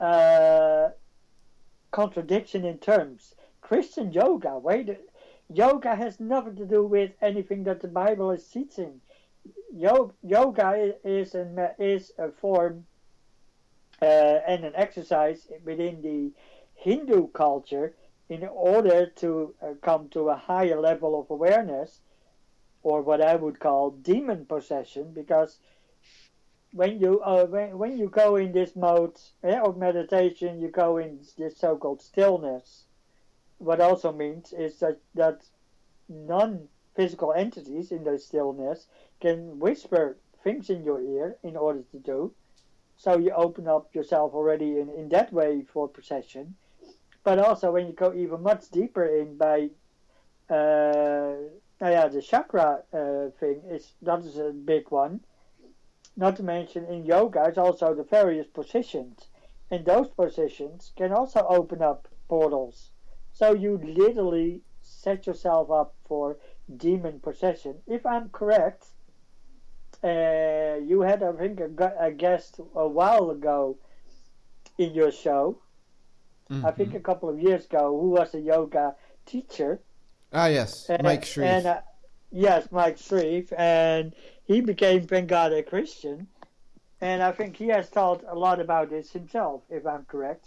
uh, contradiction in terms. Christian yoga, wait, yoga has nothing to do with anything that the Bible is teaching. Yoga is an, is a form uh, and an exercise within the Hindu culture in order to uh, come to a higher level of awareness, or what I would call demon possession, because when you uh, when, when you go in this mode eh, of meditation, you go in this so-called stillness. What also means is that that non-physical entities in the stillness can whisper things in your ear in order to do. So you open up yourself already in, in that way for possession. But also when you go even much deeper in by uh, yeah, the chakra uh, thing is that is a big one not to mention in yoga, it's also the various positions. And those positions can also open up portals. So you literally set yourself up for demon possession. If I'm correct, uh, you had, I think, a, a, guest a while ago in your show. Mm-hmm. I think a couple of years ago, who was a yoga teacher. Ah, yes, Mike Shreve. And, uh, yes, Mike Shreve. And he became, thank God, a Christian. And I think he has taught a lot about this himself, if I'm correct.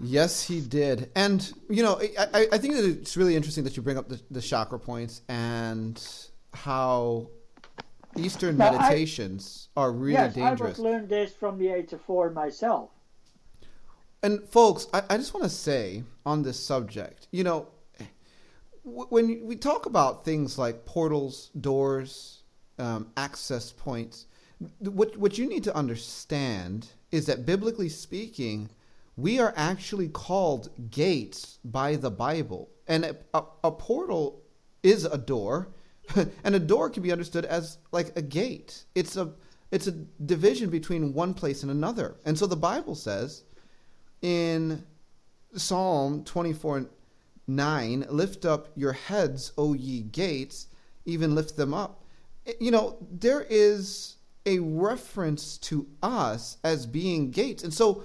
Yes, he did. And, you know, I, I think that it's really interesting that you bring up the, the chakra points and how Eastern now, meditations I, are really yes, dangerous. I learned this from the age of four myself. And, folks, I, I just want to say on this subject, you know, when we talk about things like portals, doors, um, access points, what what you need to understand is that biblically speaking, we are actually called gates by the Bible, and a, a, a portal is a door, and a door can be understood as like a gate. It's a It's a division between one place and another. And so the Bible says in Psalm 24 9, lift up your heads, O ye gates, even lift them up. Eh, you know, there is a reference to us as being gates. And so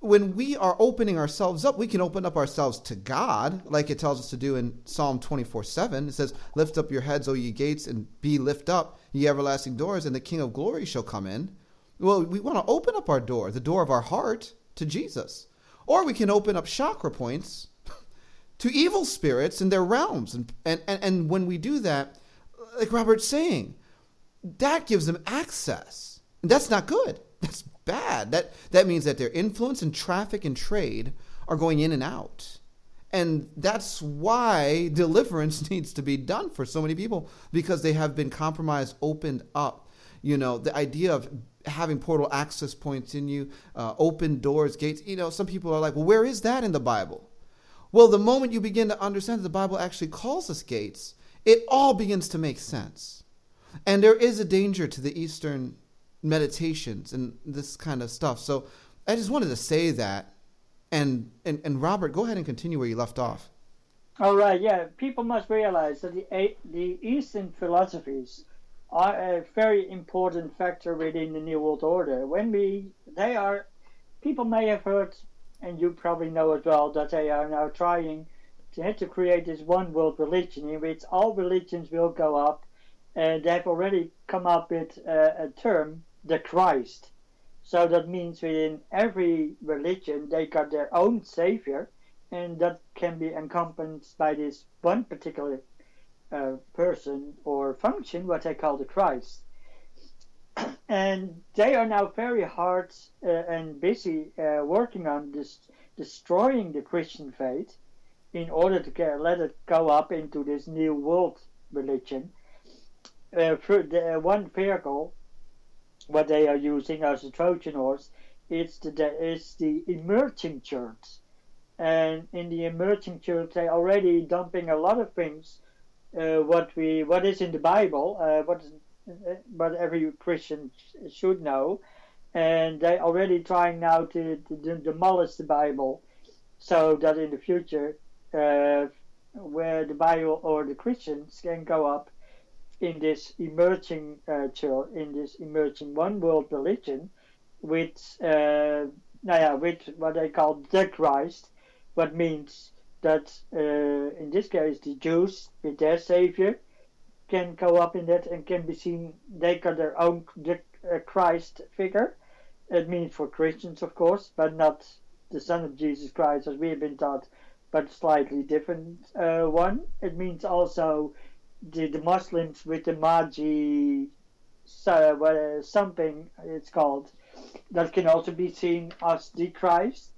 when we are opening ourselves up, we can open up ourselves to God, like it tells us to do in Psalm 24 7. It says, Lift up your heads, O ye gates, and be lift up, ye everlasting doors, and the King of glory shall come in. Well, we want to open up our door, the door of our heart, to Jesus. Or we can open up chakra points to evil spirits in their realms. And, and, and, and when we do that, like Robert's saying, that gives them access. And that's not good. That's bad. That that means that their influence and traffic and trade are going in and out. And that's why deliverance needs to be done for so many people because they have been compromised, opened up. You know, the idea of having portal access points in you, uh, open doors, gates. You know, some people are like, well, where is that in the Bible? Well, the moment you begin to understand that the Bible actually calls us gates, it all begins to make sense. And there is a danger to the Eastern meditations and this kind of stuff. So I just wanted to say that. And, and, and Robert, go ahead and continue where you left off. All right, yeah. People must realize that the, the Eastern philosophies are a very important factor within the New World Order. When we, they are, people may have heard, and you probably know as well, that they are now trying to, to create this one world religion in which all religions will go up, and they've already come up with a, a term the Christ. So that means within every religion they got their own savior, and that can be encompassed by this one particular uh, person or function, what they call the Christ. And they are now very hard uh, and busy uh, working on this destroying the Christian faith in order to get, let it go up into this new world religion. Uh, the, one vehicle what they are using as a Trojan horse is the is the emerging church, and in the emerging church they are already dumping a lot of things. Uh, what we what is in the Bible, uh, what is, uh, what every Christian should know, and they already trying now to, to demolish the Bible, so that in the future, uh, where the Bible or the Christians can go up in this emerging uh, church, in this emerging one world religion, with uh, yeah, with what they call the Christ, what means that uh, in this case the Jews with their Savior can go up in that and can be seen. They got their own uh, Christ figure. It means for Christians, of course, but not the Son of Jesus Christ as we have been taught, but slightly different uh, one. It means also the, the Muslims with the Mahdi, uh, something it's called, that can also be seen as the Christ.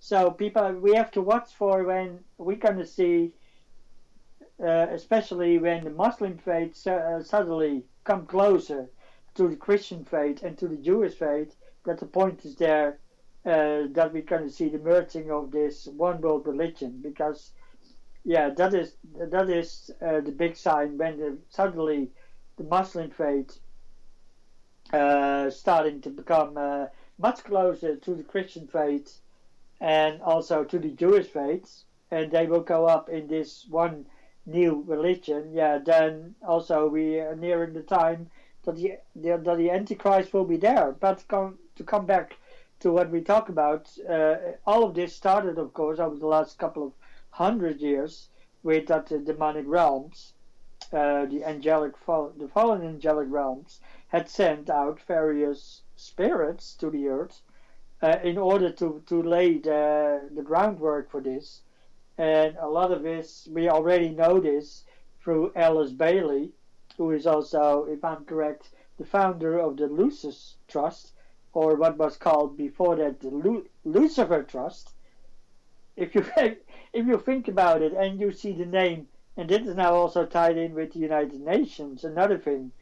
So people, we have to watch for when we're going to see, uh, especially when the Muslim faith uh, suddenly come closer to the Christian faith and to the Jewish faith, that the point is there uh, that going to see the merging of this one world religion because yeah, that is that is uh, the big sign when the, suddenly the Muslim faith uh, starting to become uh, much closer to the Christian faith and also to the Jewish faith, and they will go up in this one new religion. Yeah, then also we are nearing the time that the, that the Antichrist will be there. But come, to come back to what we talk about, uh, all of this started, of course, over the last couple of hundred years with that the demonic realms, uh, the angelic, fall, the fallen angelic realms, had sent out various spirits to the earth uh, in order to, to lay the, the groundwork for this. And a lot of this, we already know this through Alice Bailey, who is also, if I'm correct, the founder of the Lucis Trust, or what was called before that the Lu- Lucifer Trust. If you if you think about it and you see the name, and this is now also tied in with the United Nations, another thing.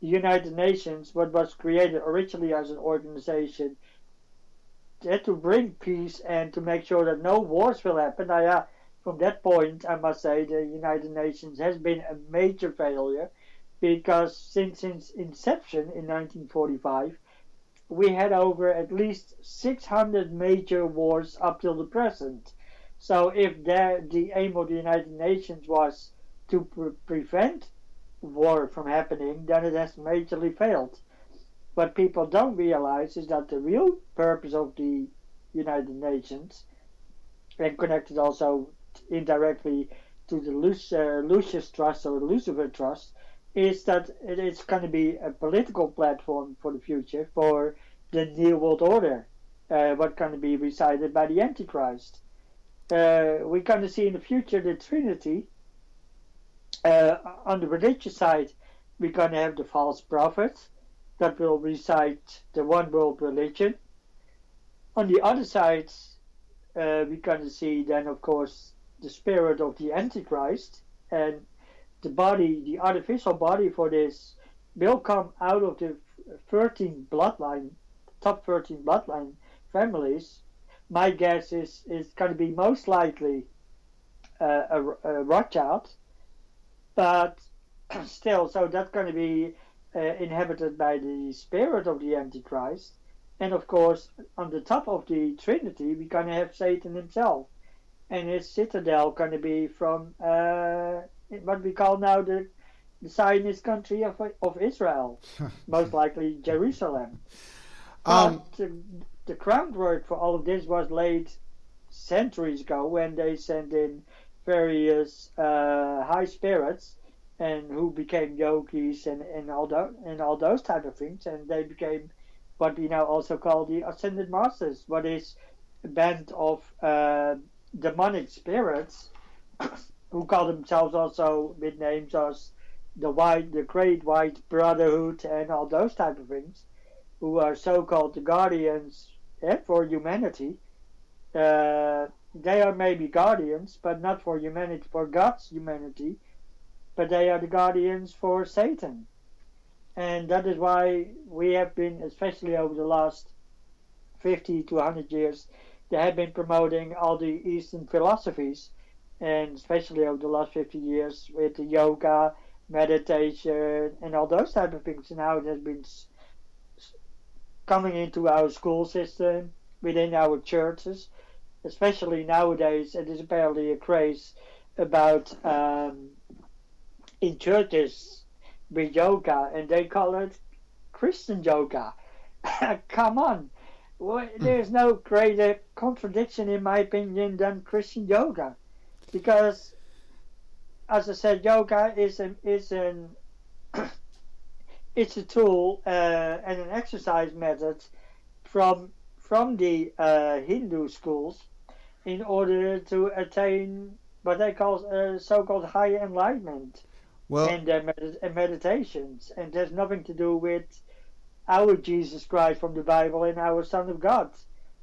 The United Nations, what was created originally as an organization, to bring peace and to make sure that no wars will happen. Now, yeah, uh, from that point, I must say the United Nations has been a major failure because since its inception in 1945, we had over at least 600 major wars up till the present. So if the, the aim of the United Nations was to pre- prevent war from happening, then it has majorly failed. What people don't realize is that the real purpose of the United Nations, and connected also indirectly to the uh, Lucis Trust or Lucifer Trust, is that it's going to be a political platform for the future for the New World Order, uh, what to be recited by the Antichrist. Uh, we're going to see in the future the Trinity. Uh, on the religious side, we're going to have the false prophet that will recite the one world religion. On the other side, uh, going to see then, of course, the spirit of the Antichrist and the body, the artificial body for this, will come out of the 13 bloodline, top 13 bloodline families. My guess is is going to be most likely uh, a, a Rothschild, but still, so that's going to be inhabited by the spirit of the Antichrist. And of course, on the top of the Trinity, we're going to have Satan himself. And his citadel going to be from uh, what we call now the, the Zionist country of, of Israel, most likely Jerusalem. Um, the, the groundwork for all of this was laid centuries ago when they sent in various uh, high spirits and who became yogis and, and all those and all those type of things and they became what we now also call the ascended masters what is a band of uh, demonic spirits who call themselves also with names as the white, the Great White Brotherhood, and all those type of things, who are so-called the guardians eh, for humanity. Uh, they are maybe guardians, but not for humanity, for God's humanity, but they are the guardians for Satan. And that is why we have been, especially over the last 50 to 100 years, they have been promoting all the Eastern philosophies and especially over the last 50 years with the yoga, meditation, and all those type of things. And Now it has been coming into our school system, within our churches, especially nowadays. It is apparently a craze about um, in churches with yoga, and they call it Christian yoga. Come on. Well, there's no greater contradiction, in my opinion, than Christian yoga because as I said, yoga is an is an it's a tool uh, and an exercise method from from the uh, Hindu schools in order to attain what they call uh, so-called higher enlightenment well, their med- meditations, and there's nothing to do with our Jesus Christ from the Bible and our Son of God.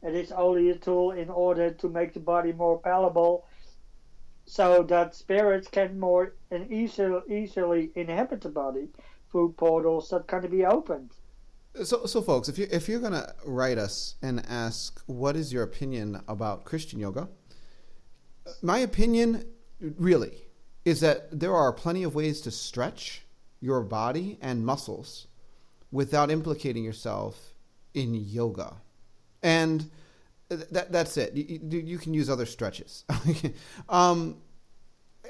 It is only a tool in order to make the body more palatable so that spirits can more and easily, easily inhabit the body through portals that can be opened. So, so folks, if you if you're gonna write us and ask what is your opinion about Christian yoga, my opinion really is that there are plenty of ways to stretch your body and muscles without implicating yourself in yoga, and that that's it. You, you, can use other stretches. um,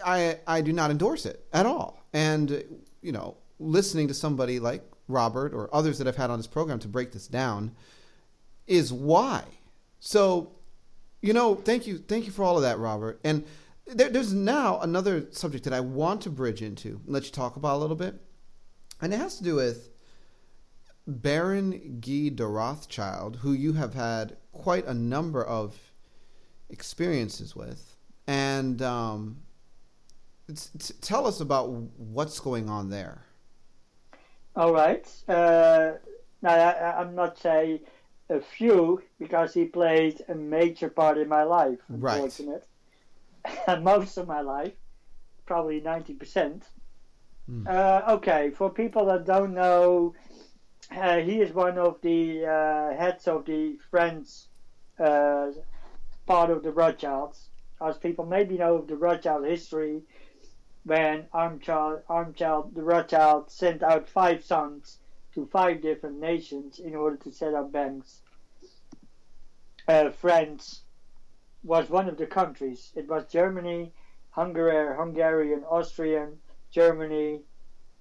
I I do not endorse it at all. And you know, listening to somebody like Robert or others that I've had on this program to break this down is why. So, you know, thank you, thank you for all of that, Robert. And there, there's now another subject that I want to bridge into and let you talk about a little bit, and it has to do with Baron Guy de Rothschild, who you have had quite a number of experiences with, and um, tell us about what's going on there. All right. Uh, now I, am not say a few because he played a major part in my life. Unfortunate. Right. Most of my life, probably ninety percent. Mm. Uh, okay, for people that don't know, uh, he is one of the uh, heads of the French uh, part of the Rothschilds. As people maybe know of the Rothschild history, when Amschel, Amschel the Rothschild sent out five sons to five different nations in order to set up banks. Uh, France was one of the countries. It was Germany, Hungary, Hungarian, Austrian, Germany,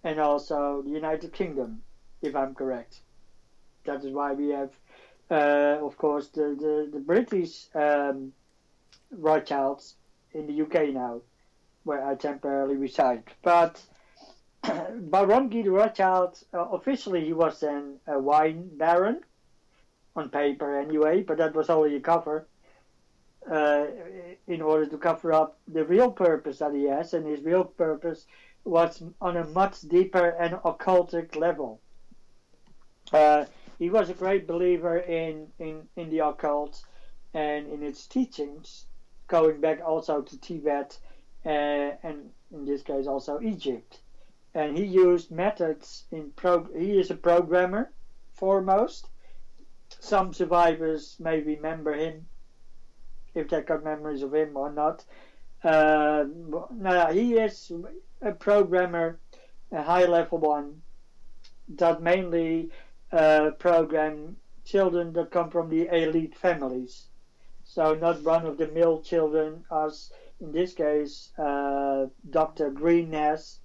and also the United Kingdom, if I'm correct. That is why we have, uh, of course, the, the, the British um, Rothschilds in the UK now, where I temporarily reside. But Baron Guy de Rothschild, uh, officially he was then a wine baron, on paper anyway, but that was only a cover. Uh, in order to cover up the real purpose that he has, and his real purpose was on a much deeper and occultic level. Uh, he was a great believer in, in, in the occult and in its teachings, going back also to Tibet uh, and in this case also Egypt. And he used methods in pro. He is a programmer, foremost. Some survivors may remember him, if they've got memories of him or not. Uh, no, he is a programmer, a high level one, that mainly uh, program children that come from the elite families. So not run of the mill children as in this case uh, Dr. Green has,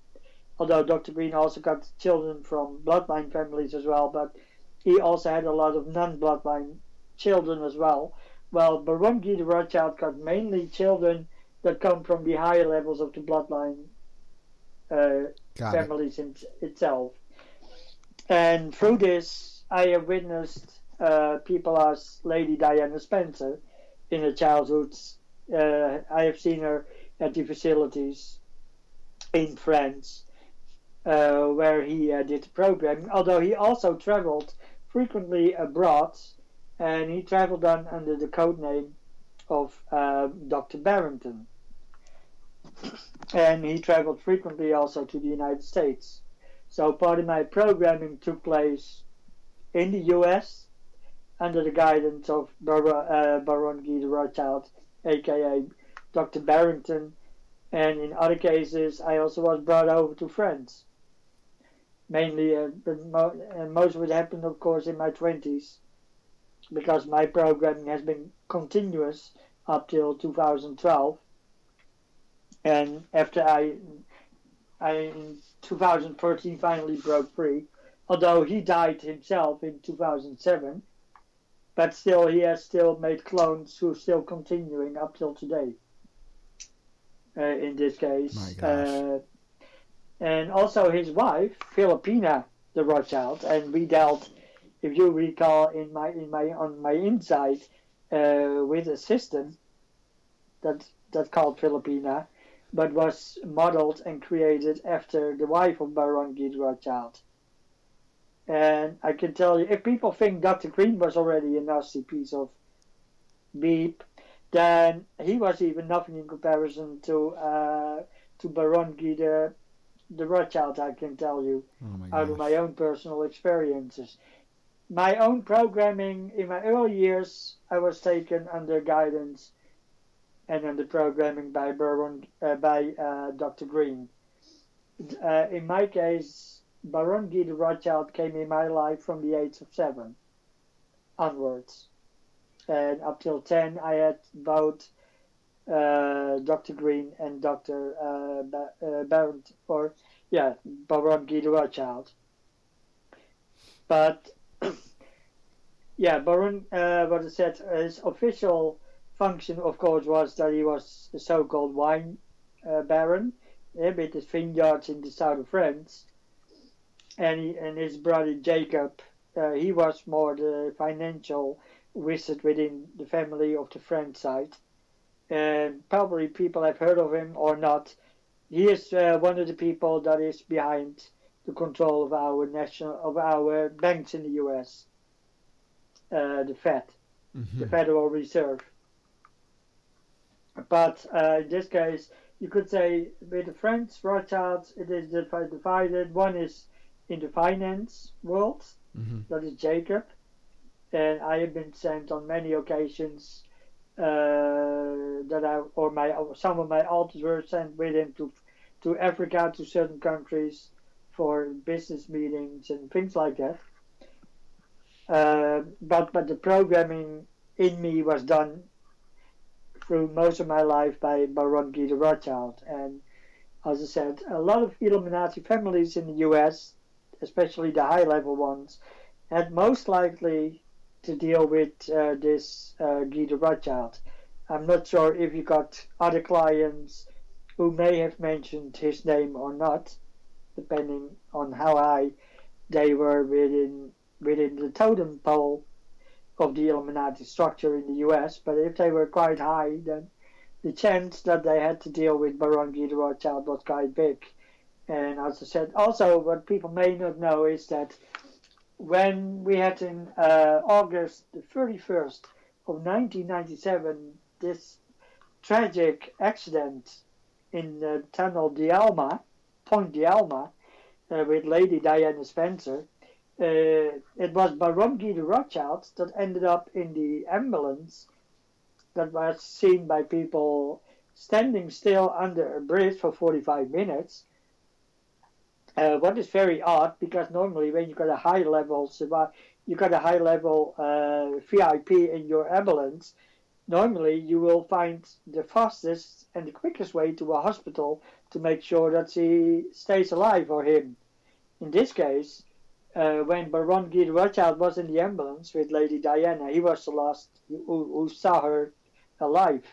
although Dr. Green also got children from bloodline families as well, but he also had a lot of non-bloodline children as well. Well, Baron Guy de Rothschild got mainly children that come from the higher levels of the bloodline uh, families in, itself. And through this, I have witnessed uh, people as Lady Diana Spencer in her childhood. Uh, I have seen her at the facilities in France uh, where he uh, did the programming, although he also traveled frequently abroad and he traveled on under the code name of uh, Dr. Barrington. And he traveled frequently also to the United States. So part of my programming took place in the U.S. under the guidance of Bar- uh, Baron Guy de Rothschild, aka Dr. Barrington, and in other cases I also was brought over to France. Mainly, uh, but mo- and most of it happened, of course, in my twenties, because my programming has been continuous up till 2012. And after I, I in 2013 finally broke free, although he died himself in 2007, but still he has still made clones who are still continuing up till today. Uh, in this case, uh, and also his wife Philippina de Rothschild, and we dealt, if you recall, in my in my on my inside uh, with a system that that called Filipina, but was modeled and created after the wife of Baron Guy de Rothschild. And I can tell you, if people think Dr. Green was already a nasty piece of beep, then he was even nothing in comparison to uh, to Baron Guy the, Rothschild. I can tell you Oh out of my own personal experiences. My own programming in my early years, I was taken under guidance and under programming by Baron, uh, by uh, Dr. Green. Uh, in my case, Baron Guy de Rothschild came in my life from the age of seven onwards. And up till 10, I had both uh, Dr. Green and Dr. Uh, ba- uh, Baron, or yeah, Baron Guy de Rothschild. But yeah, Baron, uh, what I said, his official function, of course, was that he was the so-called wine uh, baron yeah, with his vineyards in the south of France. And, he, and his brother Jacob, uh, he was more the financial wizard within the family of the French side. And probably people have heard of him or not. He is uh, one of the people that is behind the control of our national of our banks in the U.S. Uh, the Fed, the Mhm. Federal Reserve. But uh, in this case, you could say with the French Rothschilds, it is divided. One is in the finance world, Mhm. that is Jacob, and I have been sent on many occasions uh, that I or my or some of my alters were sent with him to to Africa, to certain countries for business meetings and things like that. Uh, but but the programming in me was done through most of my life by Baron Guy de Rothschild. And as I said, a lot of Illuminati families in the US, especially the high level ones, had most likely to deal with uh, this uh, de Rothschild. I'm not sure if you got other clients who may have mentioned his name or not, depending on how high they were within within the totem pole of the Illuminati structure in the US, but if they were quite high, then the chance that they had to deal with Baron Guy de Rothschild was quite big. And as I said, also what people may not know is that when we had in uh, August the 31st of 1997 this tragic accident in the tunnel de Alma, Point de Alma, uh, with Lady Diana Spencer, uh, it was Baron Guy de Rothschild that ended up in the ambulance that was seen by people standing still under a bridge for 45 minutes. Uh, what is very odd because normally when you got a high level you got a high level uh, VIP in your ambulance, normally you will find the fastest and the quickest way to a hospital to make sure that he stays alive or him. In this case, uh, when Baron Rothschild was in the ambulance with Lady Diana, he was the last who, who saw her alive.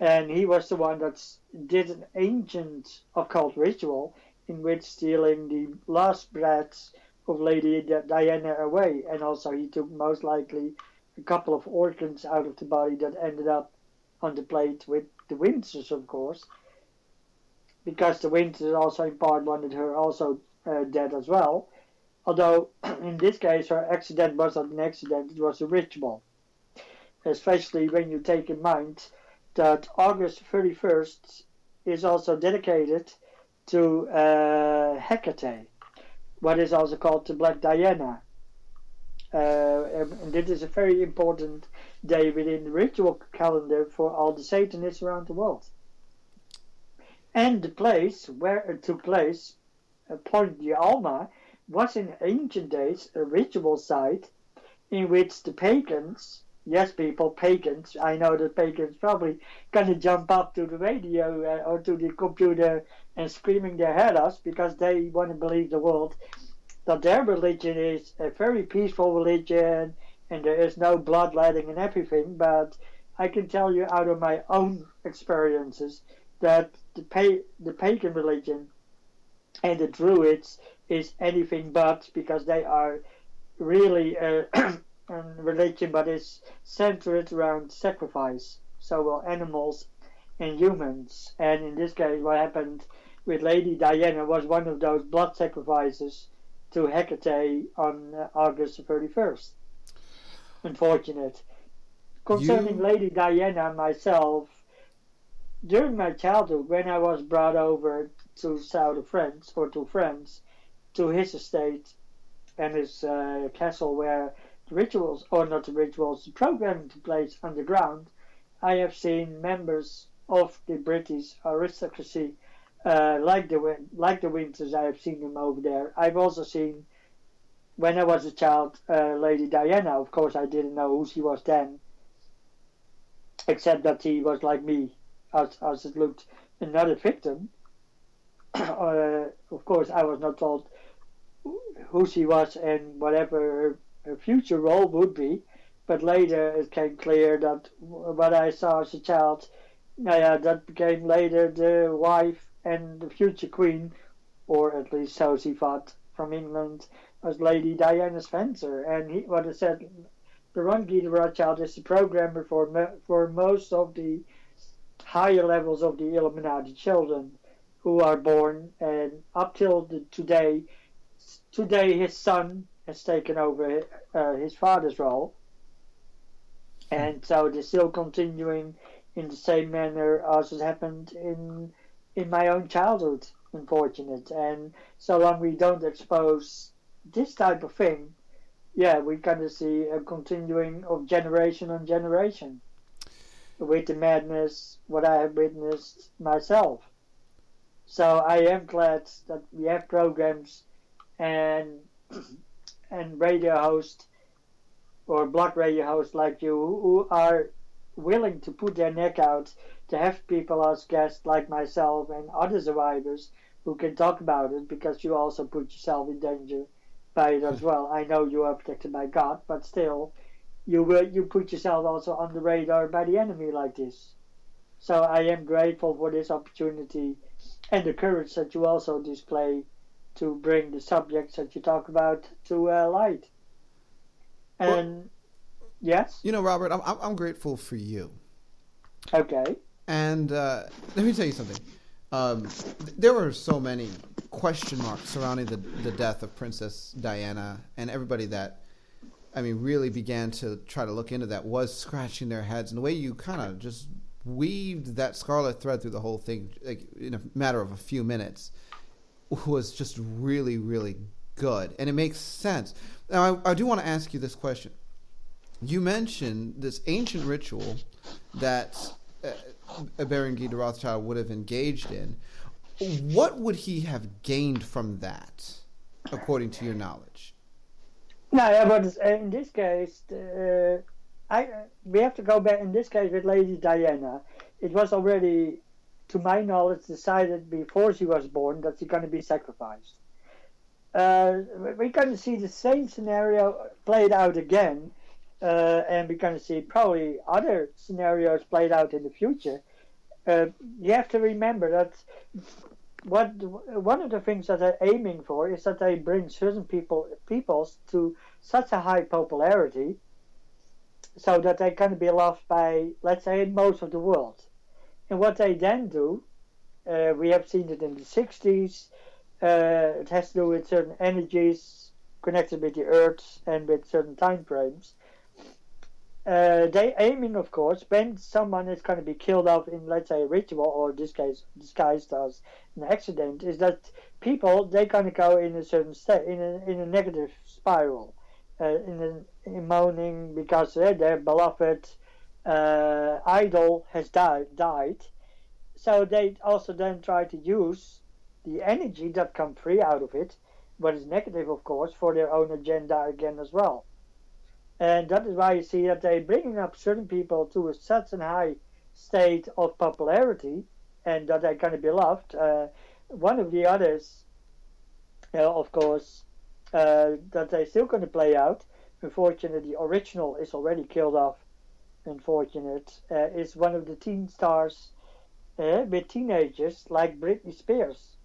And he was the one that did an ancient occult ritual in which stealing the last breaths of Lady Diana away. And also he took most likely a couple of organs out of the body that ended up on the plate with the Windsors, of course. Because the Windsors also in part wanted her also uh, dead as well. Although in this case her accident was not an accident, it was a ritual. Especially when you take in mind that August 31st is also dedicated to uh, Hecate, what is also called the Black Diana. Uh, and this is a very important day within the ritual calendar for all the Satanists around the world. And the place where it took place, Point de Alma, was in ancient days a ritual site in which the pagans, yes, people, pagans, I know that pagans probably gonna jump up to the radio uh, or to the computer and screaming their head off because they want to believe the world. That their religion is a very peaceful religion and there is no bloodletting and everything, but I can tell you out of my own experiences that the, pa- the pagan religion and the Druids is anything but because they are really a, a religion but is centered around sacrifice. So well animals and humans. And in this case what happened with Lady Diana was one of those blood sacrifices to Hecate on uh, August 31st. Unfortunate. Concerning you... Lady Diana myself, during my childhood, when I was brought over to South of France or to France, to his estate and his uh, castle where the rituals, or not the rituals, the programming took place underground, I have seen members of the British aristocracy, uh, like the like the Windsors. I have seen them over there. I've also seen, when I was a child, uh, Lady Diana. Of course, I didn't know who she was then, except that she was like me, as as it looked, another victim. uh, of course, I was not told who she was and whatever her future role would be. But later it came clear that what I saw as a child, that became later the wife and the future queen, or at least so she thought, from England, was Lady Diana Spencer. And he, what I said, the de Rothschild is the programmer for for most of the higher levels of the Illuminati children who are born, and up till the, today, today his son has taken over uh, his father's role, and so they're still continuing in the same manner as it happened in in my own childhood. Unfortunate, and so long we don't expose this type of thing, yeah, we kind gonna see a continuing of generation on generation with the madness what I have witnessed myself. So I am glad that we have programs and and radio hosts or blog radio hosts like you who are willing to put their neck out to have people as guests like myself and other survivors who can talk about it because you also put yourself in danger by it as well. I know you are protected by God, but still, you will you put yourself also on the radar by the enemy like this. So I am grateful for this opportunity and the courage that you also display to bring the subjects that you talk about to uh, light. And well, yes, you know, Robert, I'm I'm grateful for you. Okay. And uh, let me tell you something. Um, there were so many question marks surrounding the, the death of Princess Diana, and everybody that, I mean, really began to try to look into that was scratching their heads. And the way you kind of just weaved that scarlet thread through the whole thing, like in a matter of a few minutes, was just really, really good, and it makes sense. Now, I, I do want to ask you this question. You mentioned this ancient ritual that uh, Baron Guy de Rothschild would have engaged in. What would he have gained from that, according to your knowledge? No, but in this case, uh, I we have to go back. In this case, with Lady Diana, it was already, to my knowledge, decided before she was born that she's going to be sacrificed. Uh, we're going to see the same scenario played out again uh, and we're going to see probably other scenarios played out in the future. Uh, you have to remember that what one of the things that they're aiming for is that they bring certain people peoples to such a high popularity, so that they can be loved by, let's say, most of the world. And what they then do, uh, we have seen it in the 60s. Uh, it has to do with certain energies connected with the Earth and with certain time frames uh, they aiming, of course, when someone is going to be killed off in, let's say, a ritual or this case disguised as an accident, is that people they're going to go in a certain state, in a in a negative spiral, uh, in, a, in moaning because their beloved uh, idol has died died. So they also then try to use the energy that come free out of it, what is negative, of course, for their own agenda again as well. And that is why you see that they're bringing up certain people to a such a high state of popularity and that they're going to be loved. Uh, one of the others, uh, of course, uh, that they're still going to play out, unfortunately, the original is already killed off, unfortunate, uh, is one of the teen stars uh, with teenagers like Britney Spears.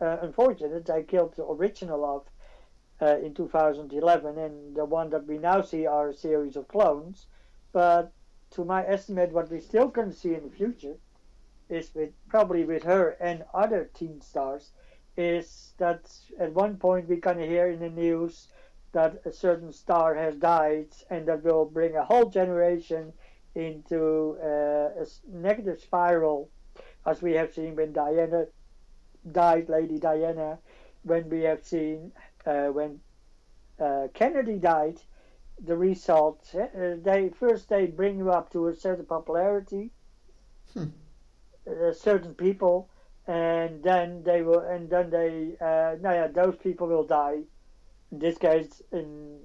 Uh, unfortunate, they killed the original of uh, in 2011, and the one that we now see are a series of clones. But to my estimate, what we still can see in the future is with probably with her and other teen stars is that at one point we're going to hear in the news that a certain star has died and that will bring a whole generation into uh, a negative spiral as we have seen when Diana died, Lady Diana, when we have seen uh, when uh, Kennedy died, the result uh, they first they bring you up to a certain popularity, hmm. Uh, certain people, and then they will and then they uh, no yeah those people will die. In this case, in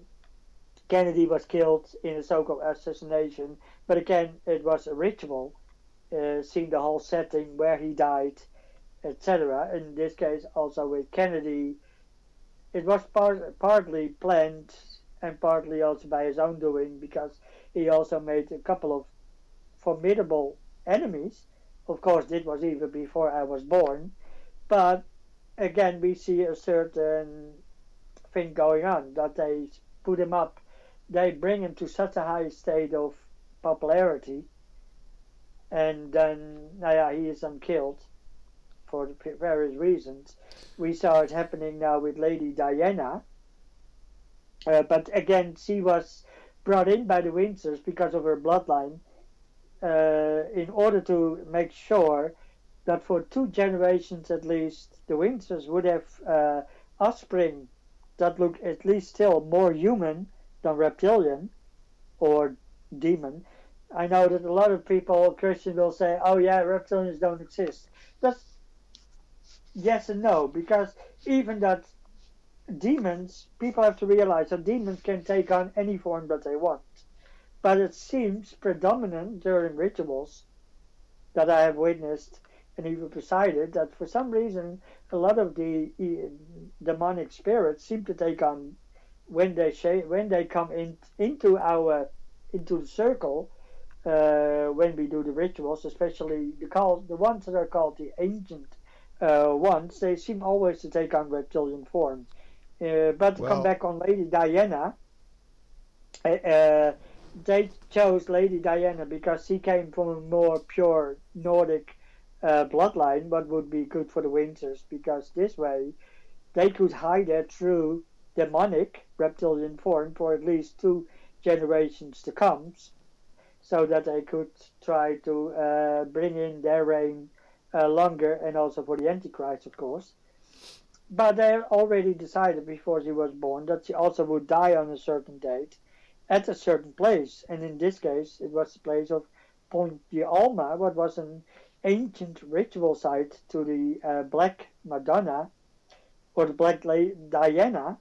Kennedy was killed in a so-called assassination, but again it was a ritual, uh, seeing the whole setting where he died, etc. In this case, also with Kennedy it was part, partly planned and partly also by his own doing because he also made a couple of formidable enemies. Of course, this was even before I was born, but again, we see a certain thing going on that they put him up, they bring him to such a high state of popularity, and then, yeah, he is unkilled for various reasons. We saw it happening now with Lady Diana. Uh, but again, she was brought in by the Windsors because of her bloodline uh, in order to make sure that for two generations at least, the Windsors would have uh, offspring that look at least still more human than reptilian or demon. I know that a lot of people, Christian, will say, oh yeah, reptilians don't exist. That's yes and no, because even that demons, people have to realize that demons can take on any form that they want. But it seems predominant during rituals that I have witnessed and even presided that for some reason a lot of the demonic spirits seem to take on when they when they come in into our into the circle uh, when we do the rituals, especially the called the ones that are called the ancient uh, ones, they seem always to take on reptilian form. Uh, but to well, come back on Lady Diana, uh, uh, they chose Lady Diana because she came from a more pure Nordic uh, bloodline, what would be good for the Windsors, because this way they could hide their true demonic reptilian form for at least two generations to come, so that they could try to uh, bring in their reign uh, longer and also for the Antichrist, of course. But they already decided before she was born that she also would die on a certain date at a certain place. And in this case, it was the place of Point de Alma, what was an ancient ritual site to the uh, Black Madonna or the Black La- Diana.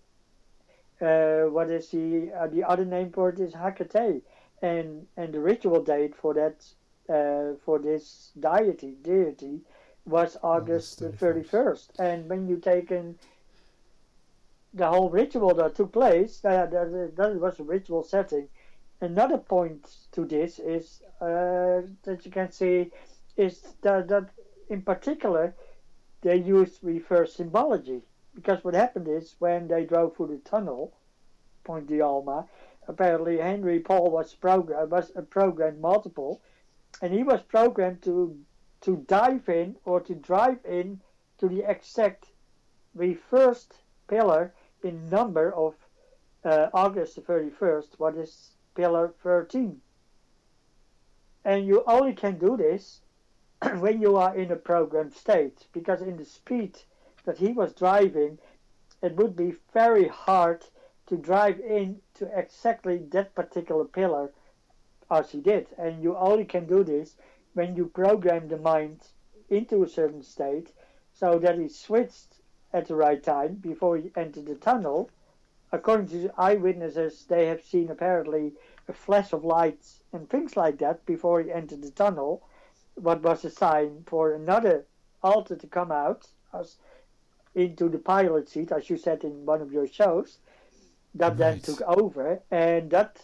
Uh, what is the uh, the other name for it is Hecate, and and the ritual date for that uh, for this deity deity was August the 31st. And when you take in the whole ritual that took place, that, that, that was a ritual setting. Another point to this is uh, that you can see is that, that in particular they used reverse symbology because what happened is when they drove through the tunnel, Point de Alma, apparently Henri Paul was program was programmed multiple, and he was programmed to to dive in or to drive in to the exact reversed pillar in number of uh, August the 31st, what is pillar 13. And you only can do this when you are in a programmed state, because in the speed that he was driving, it would be very hard to drive in to exactly that particular pillar as he did. And you only can do this when you program the mind into a certain state so that he switched at the right time before he entered the tunnel. According to eyewitnesses, they have seen apparently a flash of lights and things like that before he entered the tunnel, what was a sign for another alter to come out as into the pilot seat, as you said in one of your shows. That then took over, and that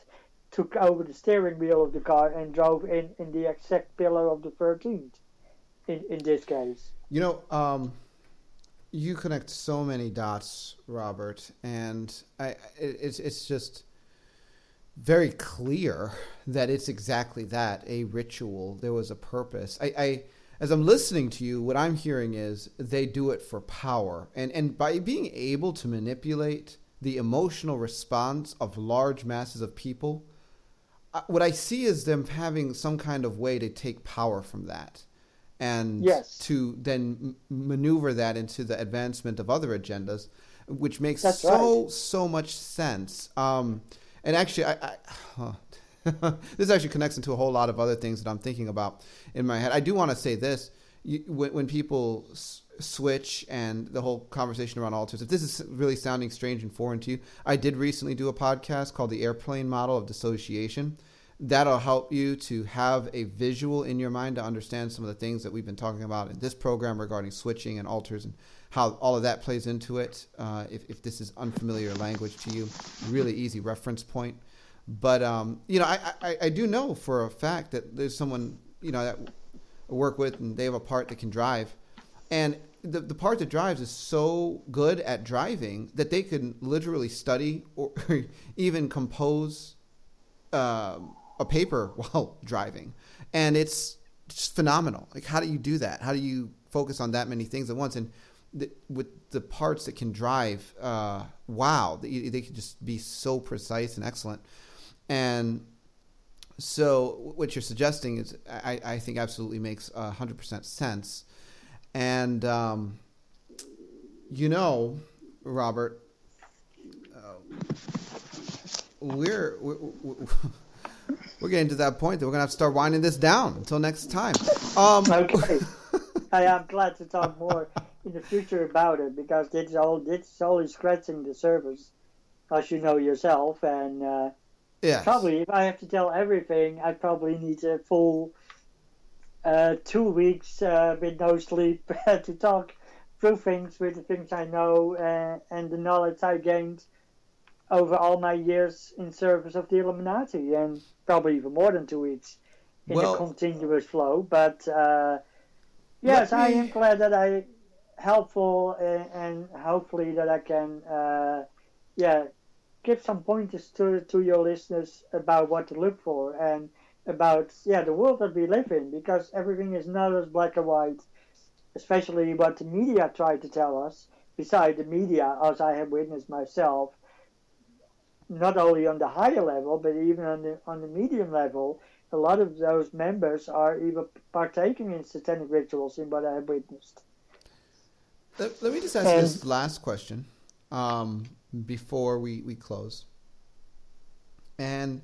took over the steering wheel of the car and drove in in the exact pillar of the 13th. In in this case, you know, um, you connect so many dots, Robert, and I it, it's it's just very clear that it's exactly that a ritual. There was a purpose. I, I as I'm listening to you, what I'm hearing is they do it for power, and and by being able to manipulate the emotional response of large masses of people what I see is them having some kind of way to take power from that and yes. to then maneuver that into the advancement of other agendas, which makes That's so right. so much sense. Um, and actually, I, I this actually connects into a whole lot of other things that I'm thinking about in my head. I do want to say this: you, when, when, people s- switch and the whole conversation around alters, if this is really sounding strange and foreign to you, I did recently do a podcast called "The Airplane Model of Dissociation." that'll help you to have a visual in your mind to understand some of the things that we've been talking about in this program regarding switching and alters and how all of that plays into it. Uh, if, if this is unfamiliar language to you, really easy reference point. But um, you know, I, I, I do know for a fact that there's someone you know that I work with, and they have a part that can drive, and the the part that drives is so good at driving that they can literally study or even compose. Um, a paper while driving, and it's just phenomenal. Like, how do you do that? How do you focus on that many things at once? And the, with the parts that can drive, uh, wow, they, they can just be so precise and excellent. And so, what you're suggesting is, I, I think, absolutely makes hundred percent sense. And um, you know, Robert, uh, we're, we're, we're we're getting to that point that we're gonna have to start winding this down until next time. Um, okay. I am glad to talk more in the future about it because it's all it's only scratching the surface, as you know yourself. And uh, Yes. probably if I have to tell everything, I probably need a full uh, two weeks uh, with no sleep to talk through things with the things I know uh, and the knowledge I gained over all my years in service of the Illuminati, and probably even more than two weeks in Well- a continuous flow. But uh, yes, Let I am glad that I helpful and, and hopefully that I can, uh, yeah, give some pointers to to your listeners about what to look for and about yeah the world that we live in because everything is not as black and white, especially what the media try to tell us. Beside the media, as I have witnessed myself, not only on the higher level but even on the on the medium level, a lot of those members are even partaking in satanic rituals in what I have witnessed. Let, let me just ask And- this last question um, before we, we close. And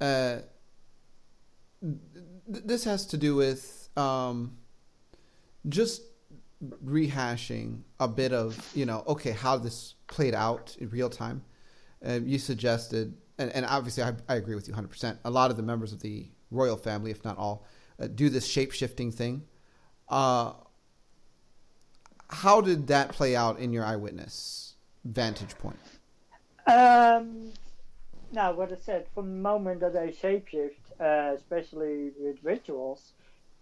uh, th- this has to do with um, just rehashing a bit of, you know, okay, how this played out in real time. Uh, you suggested, and, and obviously I, I agree with you 100%. A lot of the members of the royal family, if not all, uh, do this shape shifting thing. Uh, how did that play out in your eyewitness vantage point? Um, now, what I said from the moment that I shapeshift, uh, especially with rituals,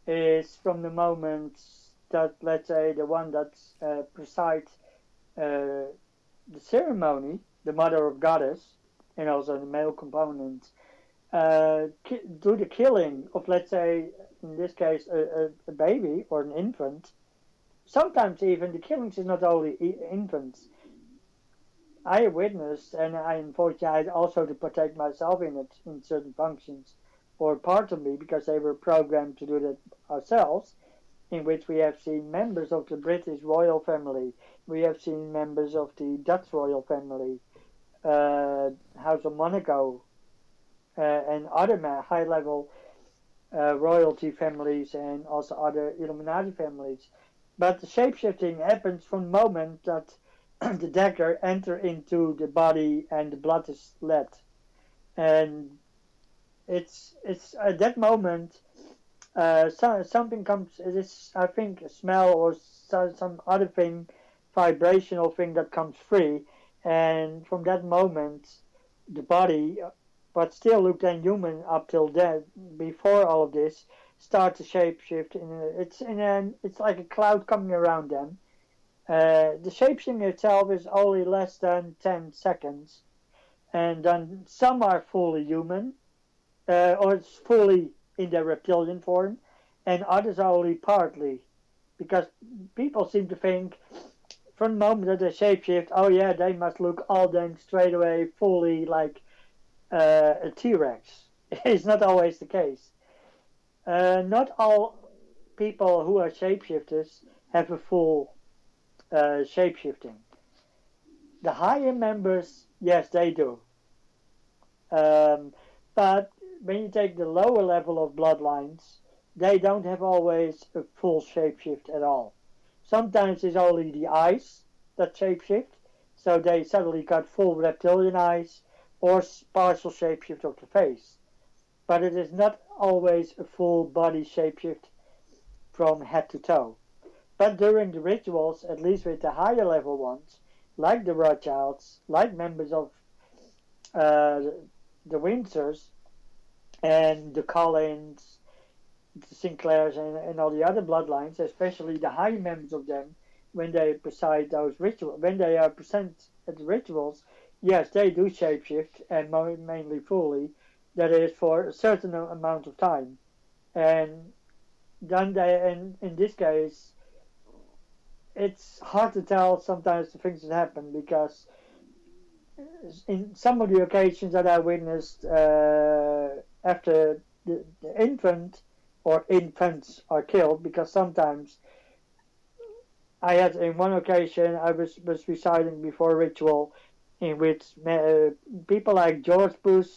is from the moment that, let's say, the one that uh, presides uh, the ceremony, the mother of goddess, and also the male component, uh, ki- do the killing of, let's say, in this case, a, a, a baby or an infant. Sometimes even the killings is not only infants. I witnessed, and I unfortunately had also to protect myself in it in certain functions, or part of me because they were programmed to do that ourselves. In which we have seen members of the British royal family, we have seen members of the Dutch royal family, uh, House of Monaco, uh, and other high-level uh, royalty families, and also other Illuminati families. But the shapeshifting happens from the moment that the dagger enter into the body and the blood is let. And it's it's at that moment uh, so, something comes. It is I think a smell or so, some other thing, vibrational thing that comes free, and from that moment, the body, but still looked human up till then. Before all of this, start to shapeshift. In a, it's in an it's like a cloud coming around them. Uh, the shapeshifting itself is only less than 10 seconds. And then some are fully human, uh, or it's fully in their reptilian form, and others are only partly. Because people seem to think from the moment that they shapeshift, oh yeah, they must look all then straight away fully like uh, a T Rex. It's not always the case. Uh, not all people who are shapeshifters have a full uh, shapeshifting. The higher members, yes, they do. Um, but when you take the lower level of bloodlines, they don't have always a full shapeshift at all. Sometimes it's only the eyes that shapeshift, so they suddenly got full reptilian eyes or partial shapeshift of the face. But it is not always a full body shapeshift from head to toe. But during the rituals, at least with the higher level ones, like the Rothschilds, like members of uh, the Windsors, and the Collins, the Sinclairs, and, and all the other bloodlines, especially the high members of them, when they preside those rituals, when they are present at the rituals, yes, they do shapeshift, and mainly fully. That is for a certain amount of time, and then they, in this case, it's hard to tell sometimes the things that happen because in some of the occasions that I witnessed uh, after the, the infant or infants are killed, because sometimes I had in one occasion I was was reciting before a ritual in which uh, people like George Bush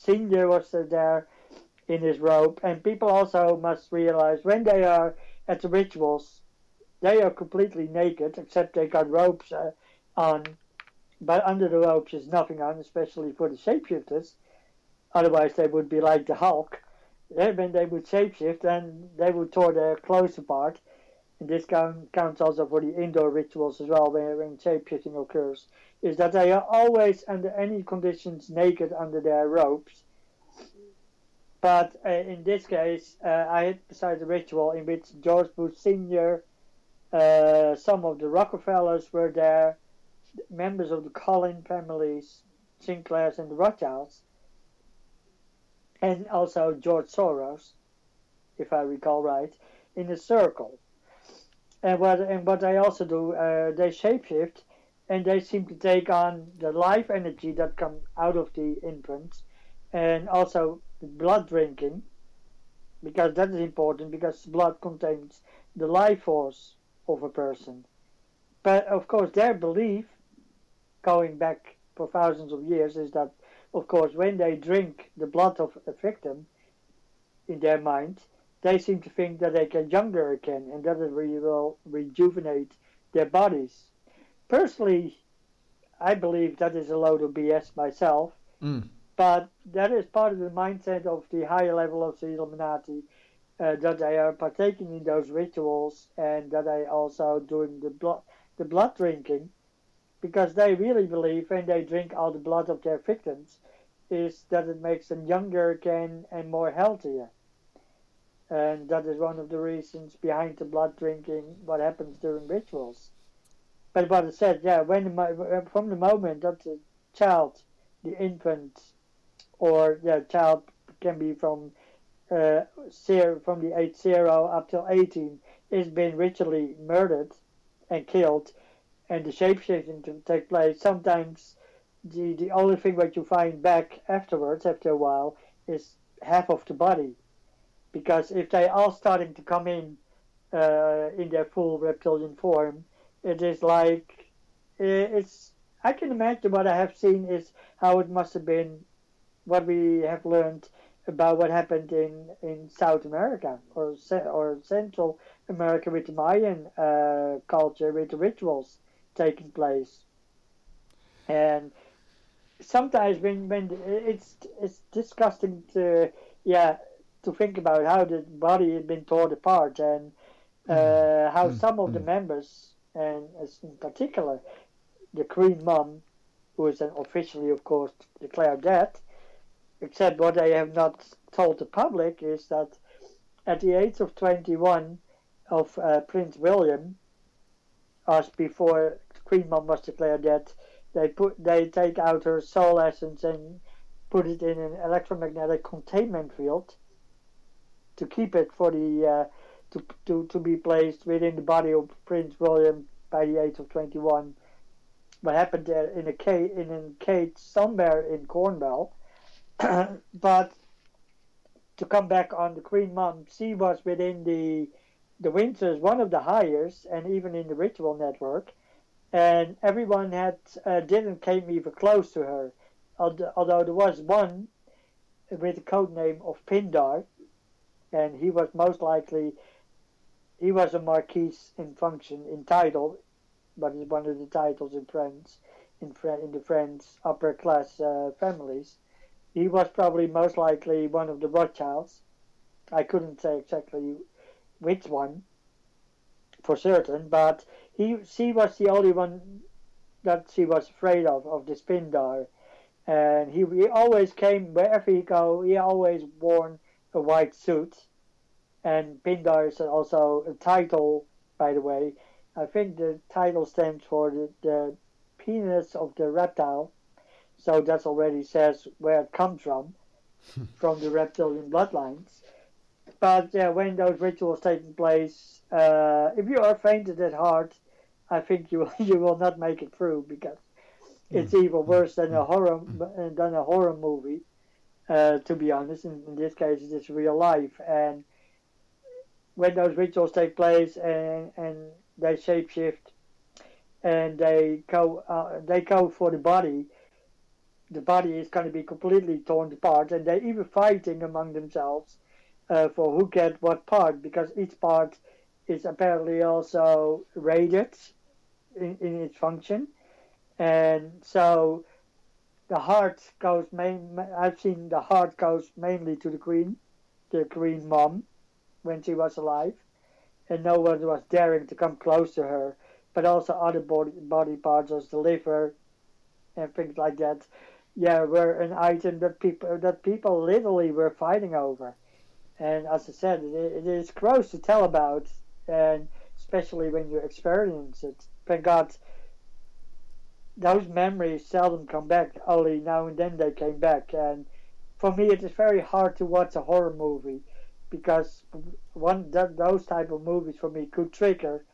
Senior was there in his robe, and people also must realize when they are at the rituals they are completely naked except they got robes uh, on, but under the ropes is nothing on, especially for the shapeshifters. Otherwise, they would be like the Hulk. When they would shapeshift, and they would tear their clothes apart. And this count, counts also for the indoor rituals as well, when, when shapeshifting occurs. Is that they are always under any conditions naked under their ropes. But uh, in this case, uh, I had besides a ritual in which George Bush Sr., uh, some of the Rockefellers were there, members of the Collin families, Sinclairs and the Rothschilds, and also George Soros, if I recall right, in a circle. And what and what they also do, uh, they shapeshift, and they seem to take on the life energy that comes out of the imprints, and also blood drinking, because that is important because blood contains the life force of a person. But of course, their belief, going back for thousands of years, is that, of course, when they drink the blood of a victim, in their mind, they seem to think that they get younger again and that it really will rejuvenate their bodies. Personally, I believe that is a load of BS myself, Mm. but that is part of the mindset of the higher level of the Illuminati uh, that they are partaking in those rituals and that they also doing the blood the blood drinking because they really believe when they drink all the blood of their victims is that it makes them younger again and more healthier and that is one of the reasons behind the blood drinking what happens during rituals. But what I said yeah when from the moment that the child the infant or the child can be from uh, zero, from the age zero up till 18 is being ritually murdered and killed and the shapeshifting to take place sometimes the, the only thing that you find back afterwards after a while is half of the body because if they are starting to come in uh, in their full reptilian form it is like it's I can imagine what I have seen is how it must have been what we have learned about what happened in, in South America or or Central America with the Mayan uh, culture with the rituals taking place. And sometimes when when it's it's disgusting to yeah to think about how the body had been torn apart and uh, how some of the members and in particular the Queen Mum, who is then officially of course declared dead, except what they have not told the public is that at the age of 21 of uh, Prince William, as before Queen Mum was declared dead, they put they take out her soul essence and put it in an electromagnetic containment field to keep it for the uh, to, to to be placed within the body of Prince William by the age of 21. What happened there in a cage in a cage somewhere in Cornwall, but to come back on the Queen Mum, she was within the the Windsors, one of the highest, and even in the ritual network, and everyone had uh, didn't came even close to her, although there was one with the code name of Pindar, and he was most likely he was a marquis in function in title, but is one of the titles in France in in the French upper class uh, families. He was probably most likely one of the Rothschilds. I couldn't say exactly which one for certain, but he she was the only one that she was afraid of of the Pindar, and he, he always came wherever he go. He always worn a white suit, and Pindar is also a title, by the way. I think the title stands for the, the penis of the reptile, so that already says where it comes from, from the reptilian bloodlines. But yeah, when those rituals taking place, uh, if you are fainted at heart, I think you you will not make it through because it's even worse than a horror than a horror movie. Uh, to be honest, in, in this case, it's real life, and when those rituals take place and and they shapeshift and they go uh, they go for the body, the body is going to be completely torn apart, and they're even fighting among themselves uh, for who get what part because each part is apparently also rated in, in its function, and so the heart goes main. I've seen the heart goes mainly to the queen, the queen mom, when she was alive, and no one was daring to come close to her. But also other body body parts, as the liver, and things like that. Yeah, were an item that people that people literally were fighting over, and as I said, it, it is gross to tell about, and especially when you experience it. Thank God those memories seldom come back. Only now and then they came back. And for me, it is very hard to watch a horror movie because one that, those type of movies for me could trigger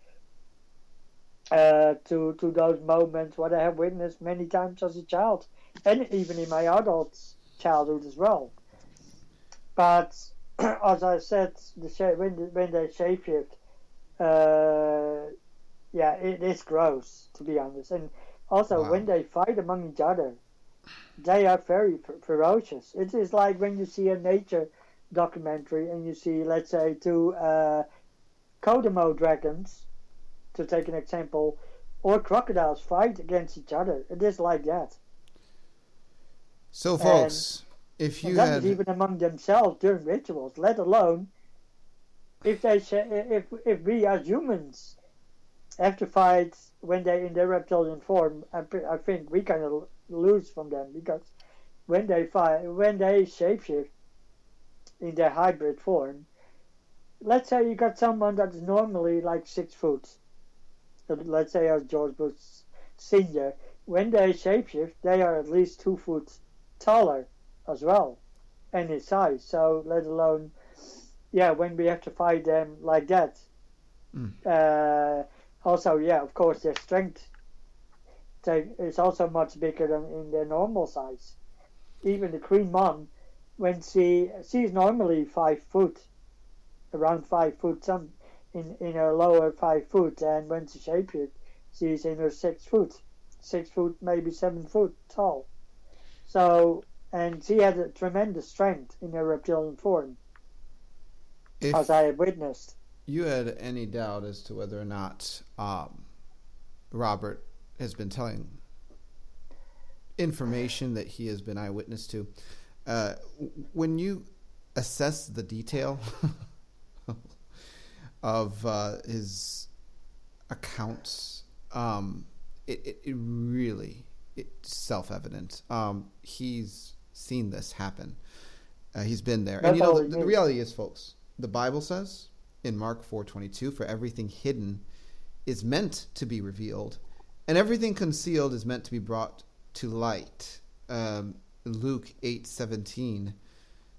uh, to to those moments what I have witnessed many times as a child, and even in my adult childhood as well. But as I said, the when the, when they shapeshift, uh, yeah, it is gross to be honest, and also, wow. when they fight among each other, they are very ferocious. It is like when you see a nature documentary and you see, let's say, two uh, Komodo dragons, to take an example, or crocodiles fight against each other. It is like that. So, folks, and, if you had... even among themselves during rituals, let alone if they if if we as humans have to fight when they're in their reptilian form, I, I think we kind of lose from them because when they fight, when they shapeshift in their hybrid form, let's say you got someone that's normally like six foot, let's say as George Bush Senior, when they shapeshift, they are at least two foot taller as well, and in size. So let alone, yeah, when we have to fight them like that. Mm. Uh, also, yeah, of course, their strength is also much bigger than in their normal size. Even the queen mom, when she she's normally five foot, around five foot, some in in her lower five foot, and when she shapes she's in her six foot, six foot maybe seven foot tall. So and she had a tremendous strength in her reptilian form, if, as I have witnessed you had any doubt as to whether or not um, Robert has been telling information that he has been eyewitness to, uh, when you assess the detail of uh, his accounts, um, it, it, it, really it's self-evident. Um, he's seen this happen. Uh, he's been there, That's and you know the, the reality is, folks. The Bible says in Mark 4:22 for everything hidden is meant to be revealed and everything concealed is meant to be brought to light. Um, Luke 8:17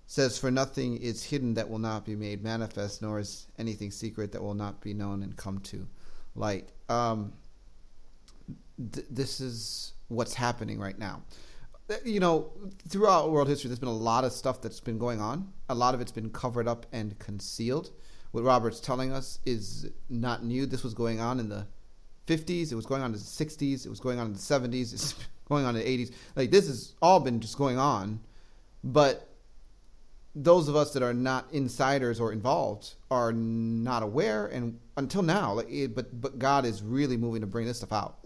says for nothing is hidden that will not be made manifest nor is anything secret that will not be known and come to light. Um, th- this is what's happening right now. You know, throughout world history, there's been a lot of stuff that's been going on. A lot of it's been covered up and concealed what Robert's telling us is not new. This was going on in the 50s, it was going on in the 60s, it was going on in the 70s, it's going on in the 80s. Like this has all been just going on, but those of us that are not insiders or involved are not aware, and until now, like, it, but but God is really moving to bring this stuff out.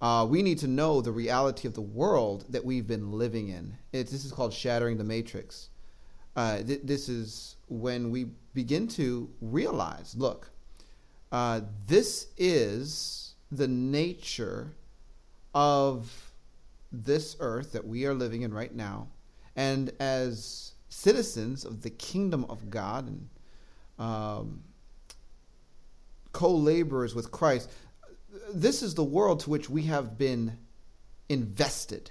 Uh, we need to know the reality of the world that we've been living in. This is called shattering the matrix. Uh, th- this is when we begin to realize look, uh, this is the nature of this earth that we are living in right now. And as citizens of the kingdom of God and um, co laborers with Christ, this is the world to which we have been invested.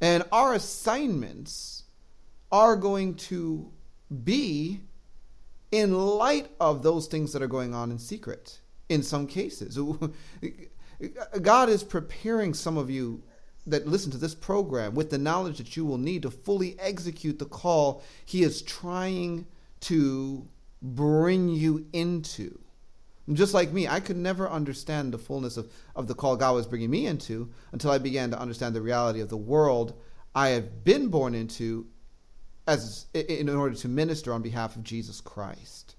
And our assignments are going to be in light of those things that are going on in secret in some cases. God is preparing some of you that listen to this program with the knowledge that you will need to fully execute the call He is trying to bring you into. Just like me, I could never understand the fullness of, of the call God was bringing me into until I began to understand the reality of the world I have been born into as in order to minister on behalf of Jesus Christ.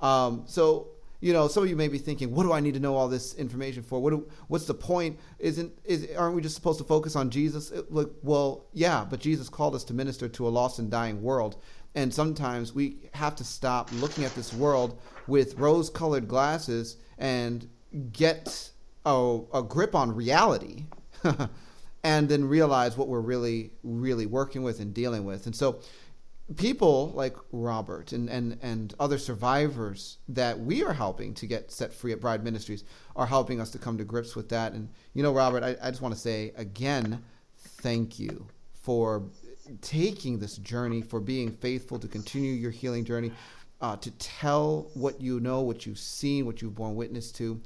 Um, so you know, some of you may be thinking, what do I need to know all this information for? What do, what's the point? Isn't is aren't we just supposed to focus on Jesus? It, look, well, yeah, but Jesus called us to minister to a lost and dying world, and sometimes we have to stop looking at this world with rose-colored glasses and get a, a grip on reality. and then realize what we're really, really working with and dealing with. And so, people like Robert and, and, and other survivors that we are helping to get set free at Bride Ministries are helping us to come to grips with that. And, you know, Robert, I, I just want to say again, thank you for taking this journey, for being faithful to continue your healing journey, uh, to tell what you know, what you've seen, what you've borne witness to.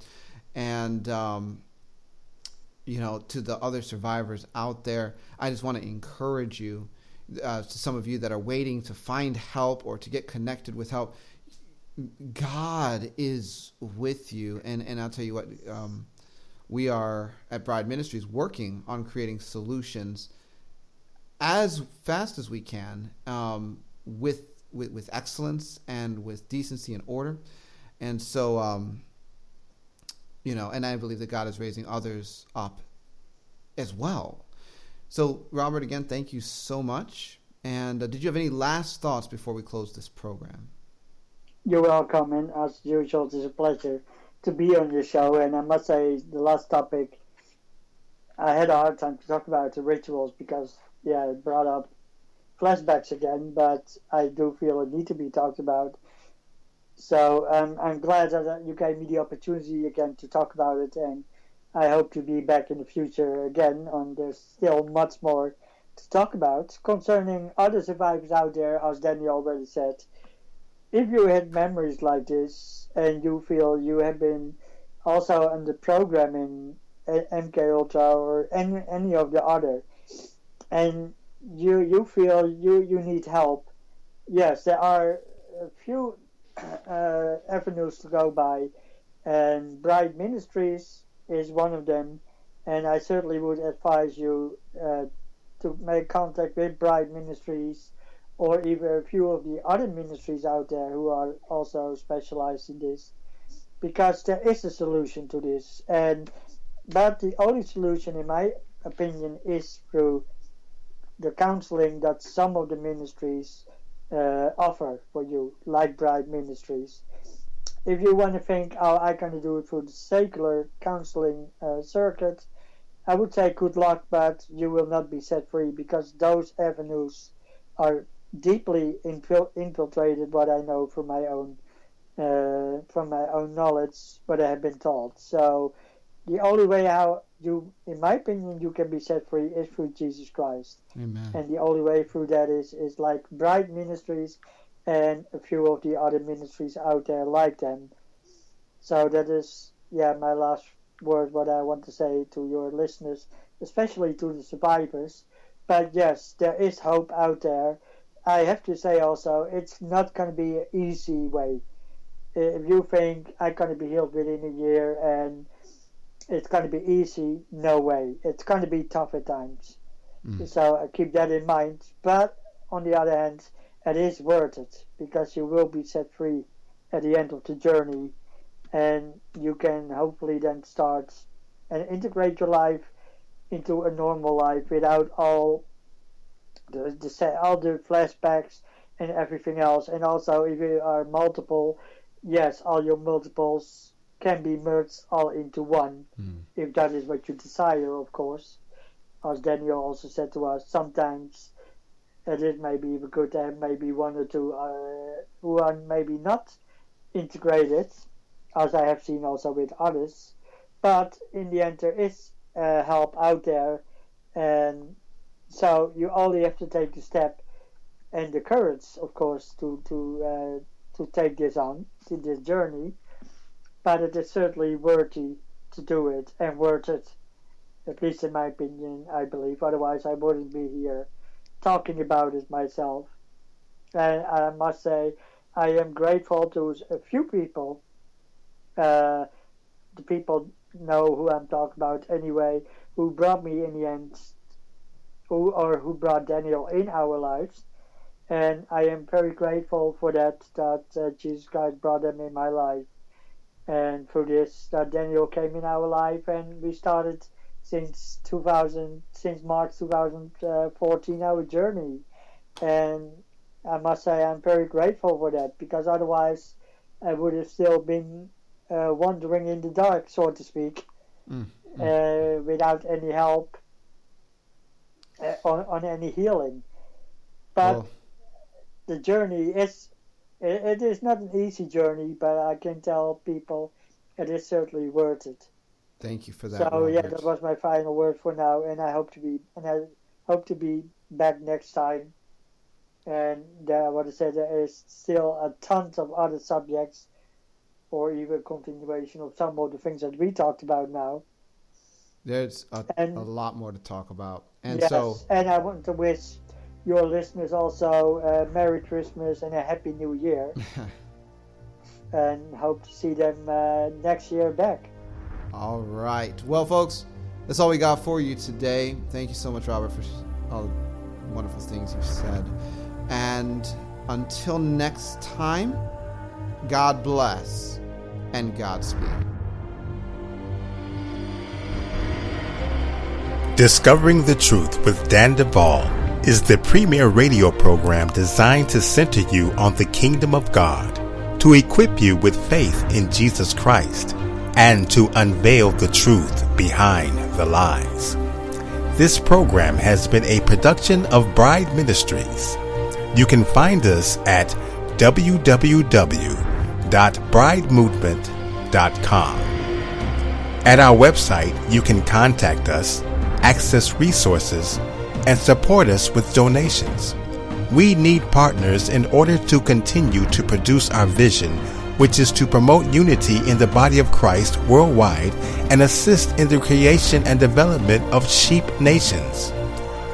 And, um, you know, to the other survivors out there, I just want to encourage you uh, to some of you that are waiting to find help or to get connected with help, God is with you. And, and I'll tell you what, um, we are at Bride Ministries working on creating solutions as fast as we can um, with, with, with excellence and with decency and order. And so, um, you know, and I believe that God is raising others up as well so, Robert, again, thank you so much. And uh, did you have any last thoughts before we close this program? You're welcome, and as usual, it's a pleasure to be on your show. And I must say, the last topic, I had a hard time to talk about the rituals because, yeah, it brought up flashbacks again, but I do feel it need to be talked about. So um, I'm glad that you gave me the opportunity again to talk about it and I hope to be back in the future again, and there's still much more to talk about concerning other survivors out there, as Danny already said. If you had memories like this and you feel you have been also under programming MK Ultra or any any of the other, and you you feel you you need help, yes, there are a few uh, avenues to go by, and Bride Ministries is one of them, and I certainly would advise you uh, to make contact with Bride Ministries or even a few of the other ministries out there who are also specialized in this, because there is a solution to this, and but the only solution, in my opinion, is through the counseling that some of the ministries uh, offer for you, like Bride Ministries if you want to think, oh, I can do it through the secular counseling uh, circuit, I would say good luck, but you will not be set free because those avenues are deeply infil- infiltrated. What I know from my own uh, from my own knowledge, what I have been taught. So the only way how you, in my opinion, you can be set free is through Jesus Christ. Amen. And the only way through that is is like Bride Ministries and a few of the other ministries out there like them. So that is, yeah, my last word, what I want to say to your listeners, especially to the survivors. But yes, there is hope out there. I have to say also, it's not going to be an easy way. If you think I'm going to be healed within a year and it's going to be easy, no way. It's going to be tough at times. Mm. So I keep that in mind. But on the other hand, it is worth it because you will be set free at the end of the journey and you can hopefully then start and integrate your life into a normal life without all the, the all the flashbacks and everything else and also if you are multiple yes all your multiples can be merged all into one mm. if that is what you desire of course as daniel also said to us sometimes it is maybe even good to have maybe one or two uh, who are maybe not integrated, as I have seen also with others. But in the end, there is uh, help out there, and so you only have to take the step and the courage, of course, to to uh, to take this on, to this journey. But it is certainly worthy to do it and worth it, at least in my opinion. I believe. Otherwise, I wouldn't be here talking about it myself. And I must say, I am grateful to a few people. Uh, the people know who I'm talking about anyway, who brought me in the end, who or who brought Daniel in our lives. And I am very grateful for that, that uh, Jesus Christ brought them in my life. And through this, that Daniel came in our life, and we started since 2000, since March 2014, our journey. And I must say, I'm very grateful for that because otherwise, I would have still been uh, wandering in the dark, so to speak, mm, mm. Uh, without any help uh, on, on any healing. But oh. the journey is it, it is not an easy journey, but I can tell people it is certainly worth it. Thank you for that. So Robert. yeah, that was my final word for now, and I hope to be and I hope to be back next time. And uh, what I said, there is still a tons of other subjects, or even continuation of some of the things that we talked about now. There's a, and, a lot more to talk about, and yes, so and I want to wish your listeners also a Merry Christmas and a Happy New Year. and hope to see them uh, next year back. All right. Well, folks, that's all we got for you today. Thank you so much, Robert, for all the wonderful things you've said. And until next time, God bless and Godspeed. Discovering the Truth with Dan Duval is the premier radio program designed to center you on the kingdom of God, to equip you with faith in Jesus Christ, and to unveil the truth behind the lies. This program has been a production of Bride Ministries. You can find us at www.bridemovement.com. At our website, you can contact us, access resources, and support us with donations. We need partners in order to continue to produce our vision, which is to promote unity in the body of Christ worldwide and assist in the creation and development of sheep nations.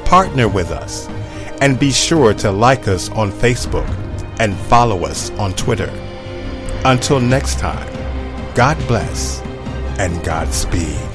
Partner with us and be sure to like us on Facebook and follow us on Twitter. Until next time, God bless and Godspeed.